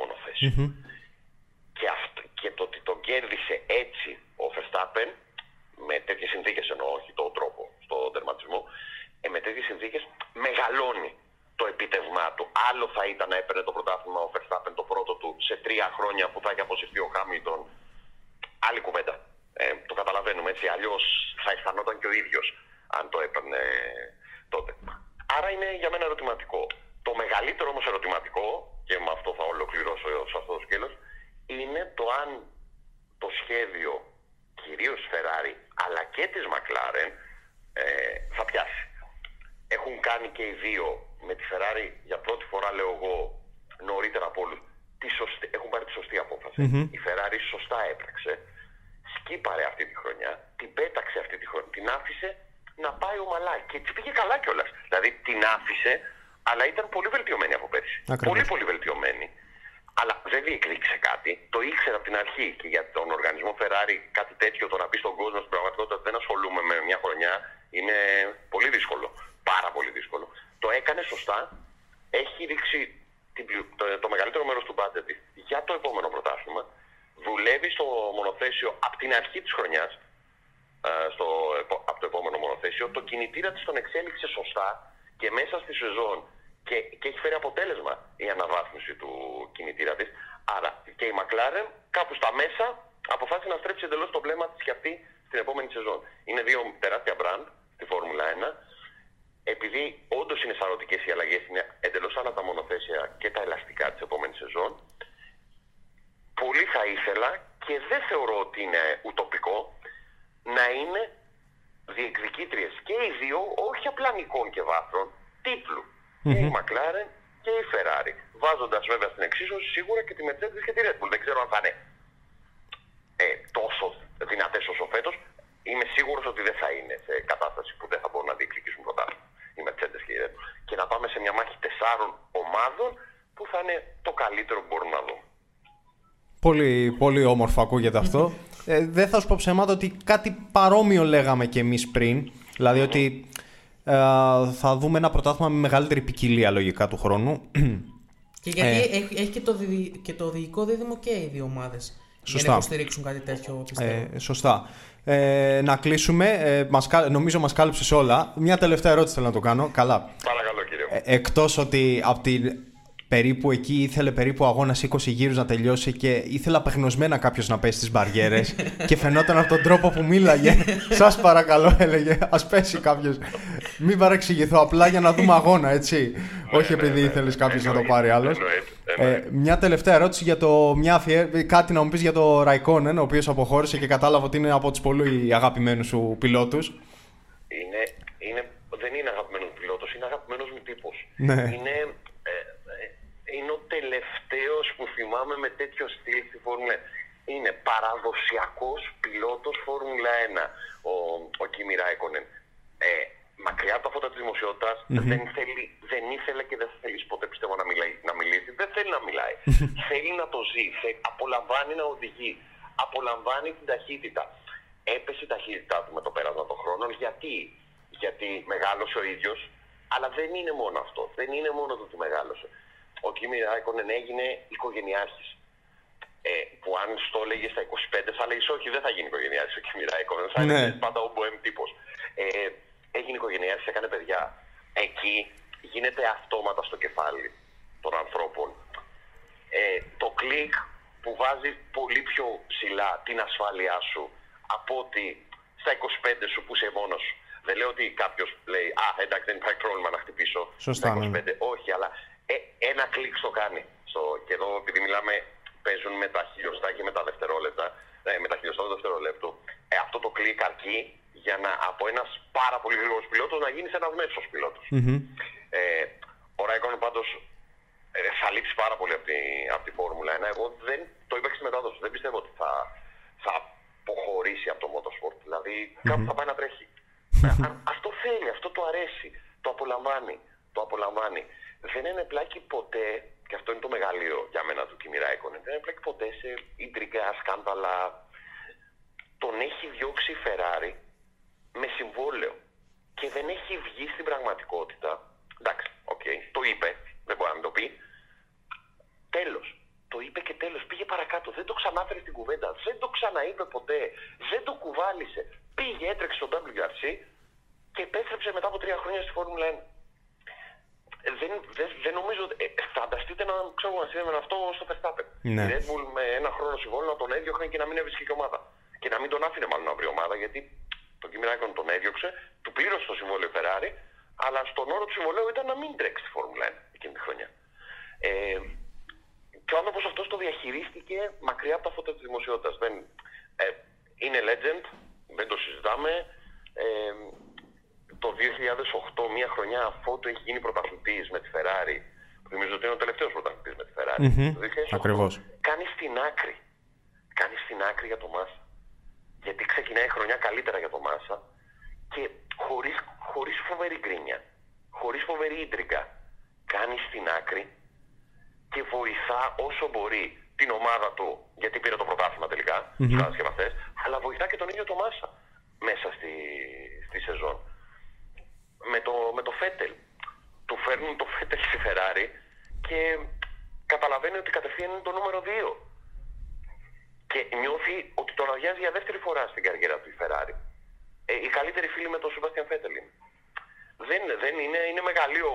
Και, αυτό, και το ότι τον κέρδισε έτσι ο Verstappen, με τέτοιες συνθήκες εννοώ, όχι τον τρόπο στο τερματισμό, ε, με τέτοιες συνθήκες μεγαλώνει το επίτευγμά του. Άλλο θα ήταν να έπαιρνε το πρωτάθλημα ο Verstappen το πρώτο του σε τρία χρόνια που θα έχει αποσυρθεί ο Χάμιλτον. Άλλη κουβέντα. Ε, το καταλαβαίνουμε έτσι. Αλλιώς θα αισθανόταν και ο ίδιος αν το έπαιρνε τότε. Άρα είναι για μένα ερωτηματικό. Το μεγαλύτερο όμως ερωτηματικό, και με αυτό θα ολοκληρώσω σε αυτό το σκέλος, είναι το αν το σχέδιο κυρίως Ferrari αλλά και της McLaren ε, θα πιάσει. Έχουν κάνει και οι δύο με τη Ferrari για πρώτη φορά, λέω εγώ, νωρίτερα από όλους, έχουν πάρει τη σωστή Η Ferrari σωστά έπραξε, σκύπαρε αυτή τη χρονιά, την πέταξε αυτή τη χρονιά, την άφησε να πάει ομαλά και της πήγε καλά κιόλας. Δηλαδή την άφησε, αλλά ήταν πολύ βελτιωμένη από πέρσι. Πολύ, πολύ βελτιωμένη. Αλλά δεν διεκδίκησε κάτι. Το ήξερε από την αρχή και για τον οργανισμό Ferrari κάτι τέτοιο το να πει στον κόσμο στην πραγματικότητα δεν ασχολούμαι με μια χρονιά είναι πολύ δύσκολο. Πάρα πολύ δύσκολο το έκανε σωστά, έχει ρίξει το, το μεγαλύτερο μέρος του μπάτζετ για το επόμενο πρωτάθλημα, δουλεύει στο μονοθέσιο από την αρχή της χρονιάς, ε, στο, από το επόμενο μονοθέσιο, το κινητήρα της τον εξέλιξε σωστά και μέσα στη σεζόν και, και έχει φέρει αποτέλεσμα η αναβάθμιση του κινητήρα της. Άρα και η McLaren κάπου στα μέσα αποφάσισε να στρέψει εντελώς το βλέμμα της και αυτή στην επόμενη σεζόν. Είναι δύο τεράστια brand στη Φόρμουλα 1 επειδή όντως είναι σαρωτικές οι αλλαγές, είναι εντελώς άλλα τα μονοθέσια και τα ελαστικά της επόμενης σεζόν. Πολύ θα ήθελα και δεν θεωρώ ότι είναι ουτοπικό να είναι διεκδικήτριες και οι δύο, όχι απλά νικών και βάθρων, τίτλου. Και η McLaren και η Ferrari. Βάζοντας βέβαια στην εξίσωση σίγουρα και τη Mercedes και τη Red Bull. Δεν ξέρω αν θα είναι ε, τόσο δυνατές όσο φέτος. Είμαι σίγουρος ότι δεν θα είναι σε κατάσταση που δεν θα μπορούν να διεκδικήσουν πρωτάθλημα η Mercedes και η Red Και να πάμε σε μια μάχη τεσσάρων ομάδων που θα είναι το καλύτερο που μπορούμε να δούμε. Πολύ, πολύ όμορφο ακούγεται αυτό. Ε, δεν θα σου πω ψέματα ότι κάτι παρόμοιο λέγαμε και εμείς πριν. Δηλαδή ότι ε, θα δούμε ένα πρωτάθλημα με μεγαλύτερη ποικιλία λογικά του χρόνου. Και γιατί ε, έχει, έχει και, το, και το διοικό δίδυμο και οι δύο ομάδες. Σωστά. Για να υποστηρίξουν κάτι τέτοιο, πιστεύω. Ε, σωστά. Ε, να κλείσουμε. Ε, μας, νομίζω μας κάλυψες όλα. Μια τελευταία ερώτηση θέλω να το κάνω. Καλά. Παρακαλώ κύριε. Ε, εκτός ότι από την περίπου εκεί ήθελε περίπου αγώνα 20 γύρους να τελειώσει και ήθελε απεγνωσμένα κάποιος να πέσει στις μπαριέρες και φαινόταν από τον τρόπο που μίλαγε. Σας παρακαλώ, έλεγε, ας πέσει κάποιος. Μην παρεξηγηθώ, απλά για να δούμε αγώνα, έτσι. Όχι επειδή ήθελες κάποιος να το πάρει άλλος. Ε, μια τελευταία ερώτηση για το. Μια αφιέ... Κάτι να μου πεις για το Ραϊκόνεν, ο οποίος αποχώρησε και κατάλαβα ότι είναι από τους πολύ αγαπημένους σου πιλότους. Είναι, είναι, δεν είναι αγαπημένος πιλότος, είναι αγαπημένος μου τύπος. Ναι. Είναι, ε, ε, είναι ο τελευταίος που θυμάμαι με τέτοιο στυλ στη Φόρμουλα. Είναι παραδοσιακός πιλότος Φόρμουλα 1 ο, ο Κίμι Ράικονεν. Ε, μακριά από τα φώτα της δημοσιοτητα δεν, θέλει, δεν ήθελε και δεν θα θέλεις ποτέ πιστεύω να, μιλάει, να μιλήσει. Δεν θέλει να μιλάει. θέλει να το ζει. Θέλει, απολαμβάνει να οδηγεί. Απολαμβάνει την ταχύτητα. Έπεσε η ταχύτητά του με το πέρασμα των χρόνων. Γιατί, Γιατί μεγάλωσε ο ίδιος. Αλλά δεν είναι μόνο αυτό. Δεν είναι μόνο το ότι μεγάλωσε. Ο Κίμι Ράικονεν έγινε οικογενειάρχης. Ε, που αν στο έλεγε στα 25 θα λέει όχι δεν θα γίνει οικογενειάρχης ο Κίμι Ράικονεν. Θα είναι Ναι. πάντα ο μποέμ τύπος. Ε, έγινε οικογενειάρχης, έκανε παιδιά. Εκεί γίνεται αυτόματα στο κεφάλι των ανθρώπων ε, το κλικ που βάζει πολύ πιο ψηλά την ασφάλειά σου από ότι στα 25 σου που είσαι μόνος σου. Δεν λέω ότι κάποιος λέει Α, εντάξει, δεν υπάρχει πρόβλημα να χτυπήσω Σωστά, στα 25. ναι. Όχι, αλλά ε, ένα κλικ στο κάνει. Στο, και εδώ, επειδή μιλάμε, παίζουν με τα χιλιοστά και με τα δευτερόλεπτα, ε, με τα χιλιοστά του δευτερολέπτου, ε, αυτό το κλικ αρκεί για να από ένας πάρα πολύ γρήγορος πιλότος να γίνεις ένας μέσο πιλότος. Ε, ο Ράικον πάντως ε, θα λείψει πάρα πολύ από τη, από τη Φόρμουλα 1. Εγώ δεν το είπα και στη μετάδοση. Δεν πιστεύω ότι θα, θα αποχωρήσει από το motorsport. Δηλαδή κάπου θα πάει να τρέχει. Ε, α- αυτό θέλει, αυτό το αρέσει. Το απολαμβάνει. Το απολαμβάνει. Δεν είναι πλάκη ποτέ, και αυτό είναι το μεγαλείο για μένα του Κίμι Ράικονεν, δεν είναι πλάκη ποτέ σε ιντρικά, σκάνδαλα. Τον έχει διώξει η Ferrari με συμβόλαιο και δεν έχει βγει στην πραγματικότητα. Εντάξει, οκ, το είπε, δεν μπορεί να μην το πει. Τέλος. Το είπε και τέλος. Πήγε παρακάτω. Δεν το ξανάφερε στην κουβέντα. Δεν το ξαναείπε ποτέ. Δεν το κουβάλησε. Πήγε, έτρεξε στο WRC και επέστρεψε μετά από τρία χρόνια στη Φόρμουλα 1. Ε, Δεν, δεν, δεν νομίζω. ότι- Ε, φανταστείτε δεν ξέρω να συνέβαινε αυτό στο Verstappen. Ναι. Η Red Bull με ένα χρόνο συμβόλαιο να τον έδιωχνε και να μην έβρισκε και ομάδα. Και να μην τον άφηνε μάλλον να βρει ομάδα γιατί τον Kimi Raikkonen τον έδιωξε, του πλήρωσε το συμβόλαιο η Ferrari, αλλά στον όρο του συμβολέου ήταν να μην τρέξει τη Φόρμουλα 1 εκείνη τη χρονιά. Ε, και ο άνθρωπος αυτός το διαχειρίστηκε μακριά από τα φώτα της δημοσιότητας. Δεν, ε, είναι legend, δεν το συζητάμε. Ε, το 2008, μια χρονιά αφού του έχει γίνει πρωταθλητής με τη Ferrari, που νομίζω ότι είναι ο τελευταίος πρωταθλητής με τη Ferrari. Μμμ, το 2008, ακριβώς. Κάνεις στην άκρη. Κάνεις στην άκρη για το Μάσα. Γιατί ξεκινάει η χρονιά καλύτερα για το Μάσα και χωρίς, χωρίς φοβερή γκρίνια, χωρίς φοβερή ίντρικα, κάνεις στην άκρη και βοηθά όσο μπορεί την ομάδα του, γιατί πήρε το πρωτάθλημα τελικά, mm-hmm. στους κατασκευαστές, αλλά βοηθά και τον ίδιο το Μάσα μέσα στη, στη σεζόν. Με το, με το Φέτελ. Του φέρνουν το Φέτελ στη Ferrari και καταλαβαίνει ότι κατευθείαν είναι το νούμερο 2. Και νιώθει ότι τον αδειάζει για δεύτερη φορά στην καριέρα του η Ferrari. Ε, η καλύτερη φίλη με τον Σουμπάστιαν Φέτελ είναι. Δεν, δεν είναι, είναι μεγαλείο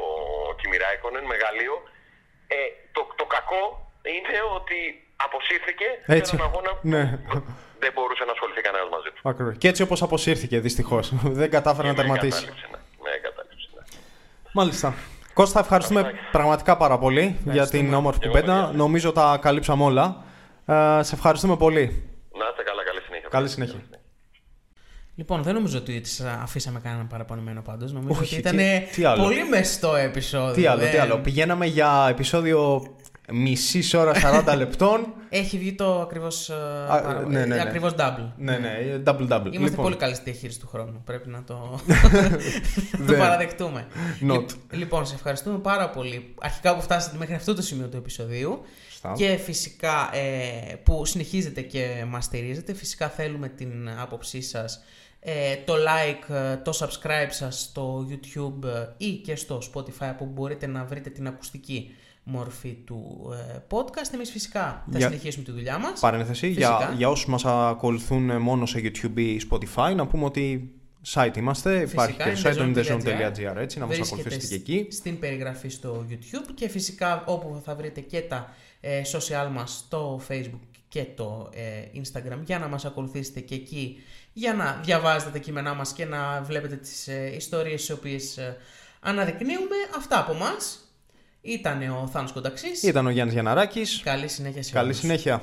ο Κίμι Ράικονεν, μεγαλείο. Ε, το, το κακό είναι ότι αποσύρθηκε Έτσι. σε έναν αγώνα που Ναι. δεν μπορούσε να ασχοληθεί κανένας μαζί του. Ακριβώς. Και έτσι όπως αποσύρθηκε δυστυχώς. Δεν κατάφερε να Με τερματίσει. εγκατάλειψε, ναι. Με εγκατάλειψε, ναι. Μάλιστα. Κώστα, ευχαριστούμε Ευχαριστώ. πραγματικά πάρα πολύ για την όμορφη Εγώ, κουβέντα. παιδιά. Νομίζω τα καλύψαμε όλα. Ε, σε ευχαριστούμε πολύ. Να είστε καλά, καλή συνέχεια. Καλή συνέχεια. Λοιπόν, δεν νομίζω ότι τις αφήσαμε κανέναν παραπονημένο πάντως. Νομίζω Όχι, ότι τι- ήταν τι άλλο. πολύ μεστό επεισόδιο. Τι άλλο, δεν- τι άλλο. Πηγαίναμε για επεισόδιο μισή ώρα 40 λεπτών. Έχει βγει το ακριβώς, ε, Α, παρα- ναι, ναι, ναι. ε, ακριβώς double. ναι, ναι, double double. Είμαστε πολύ καλοί στη διαχείριση του χρόνου. Πρέπει να το, να το Δεν. παραδεχτούμε. Not. Λιπ- Λοιπόν, σε ευχαριστούμε πάρα πολύ. Αρχικά που φτάσατε μέχρι αυτό το σημείο του επεισοδίου. Σωστά. Και φυσικά ε, που συνεχίζετε και μας στηρίζετε. Φυσικά θέλουμε την άποψή σας. ε, το like, ε, το subscribe σας στο YouTube ε, ή και στο Spotify που μπορείτε να βρείτε την ακουστική μορφή του ε, podcast. Εμείς φυσικά θα Για- συνεχίσουμε τη δουλειά μας. Παρένθεση, Φυσικά. για, για όσους μας ακολουθούν μόνο σε YouTube ή Spotify, να πούμε ότι site είμαστε. Υπάρχει και το site inthezone.gr. inthezone.gr έτσι, να μας Βρίσκεται ακολουθήσετε και εκεί. Στην περιγραφή στο YouTube και φυσικά όπου θα βρείτε και τα ε, social μας στο Facebook και το ε, Instagram για να μας ακολουθήσετε και εκεί για να διαβάζετε τα κείμενά μας και να βλέπετε τις ε, ιστορίες τις οποίες ε, αναδεικνύουμε. Αυτά από μας. Ήταν ο Θάνος Κονταξής. Ήταν ο Γιάννης Γιανναράκης. Καλή συνέχεια σε Καλή όλους. συνέχεια.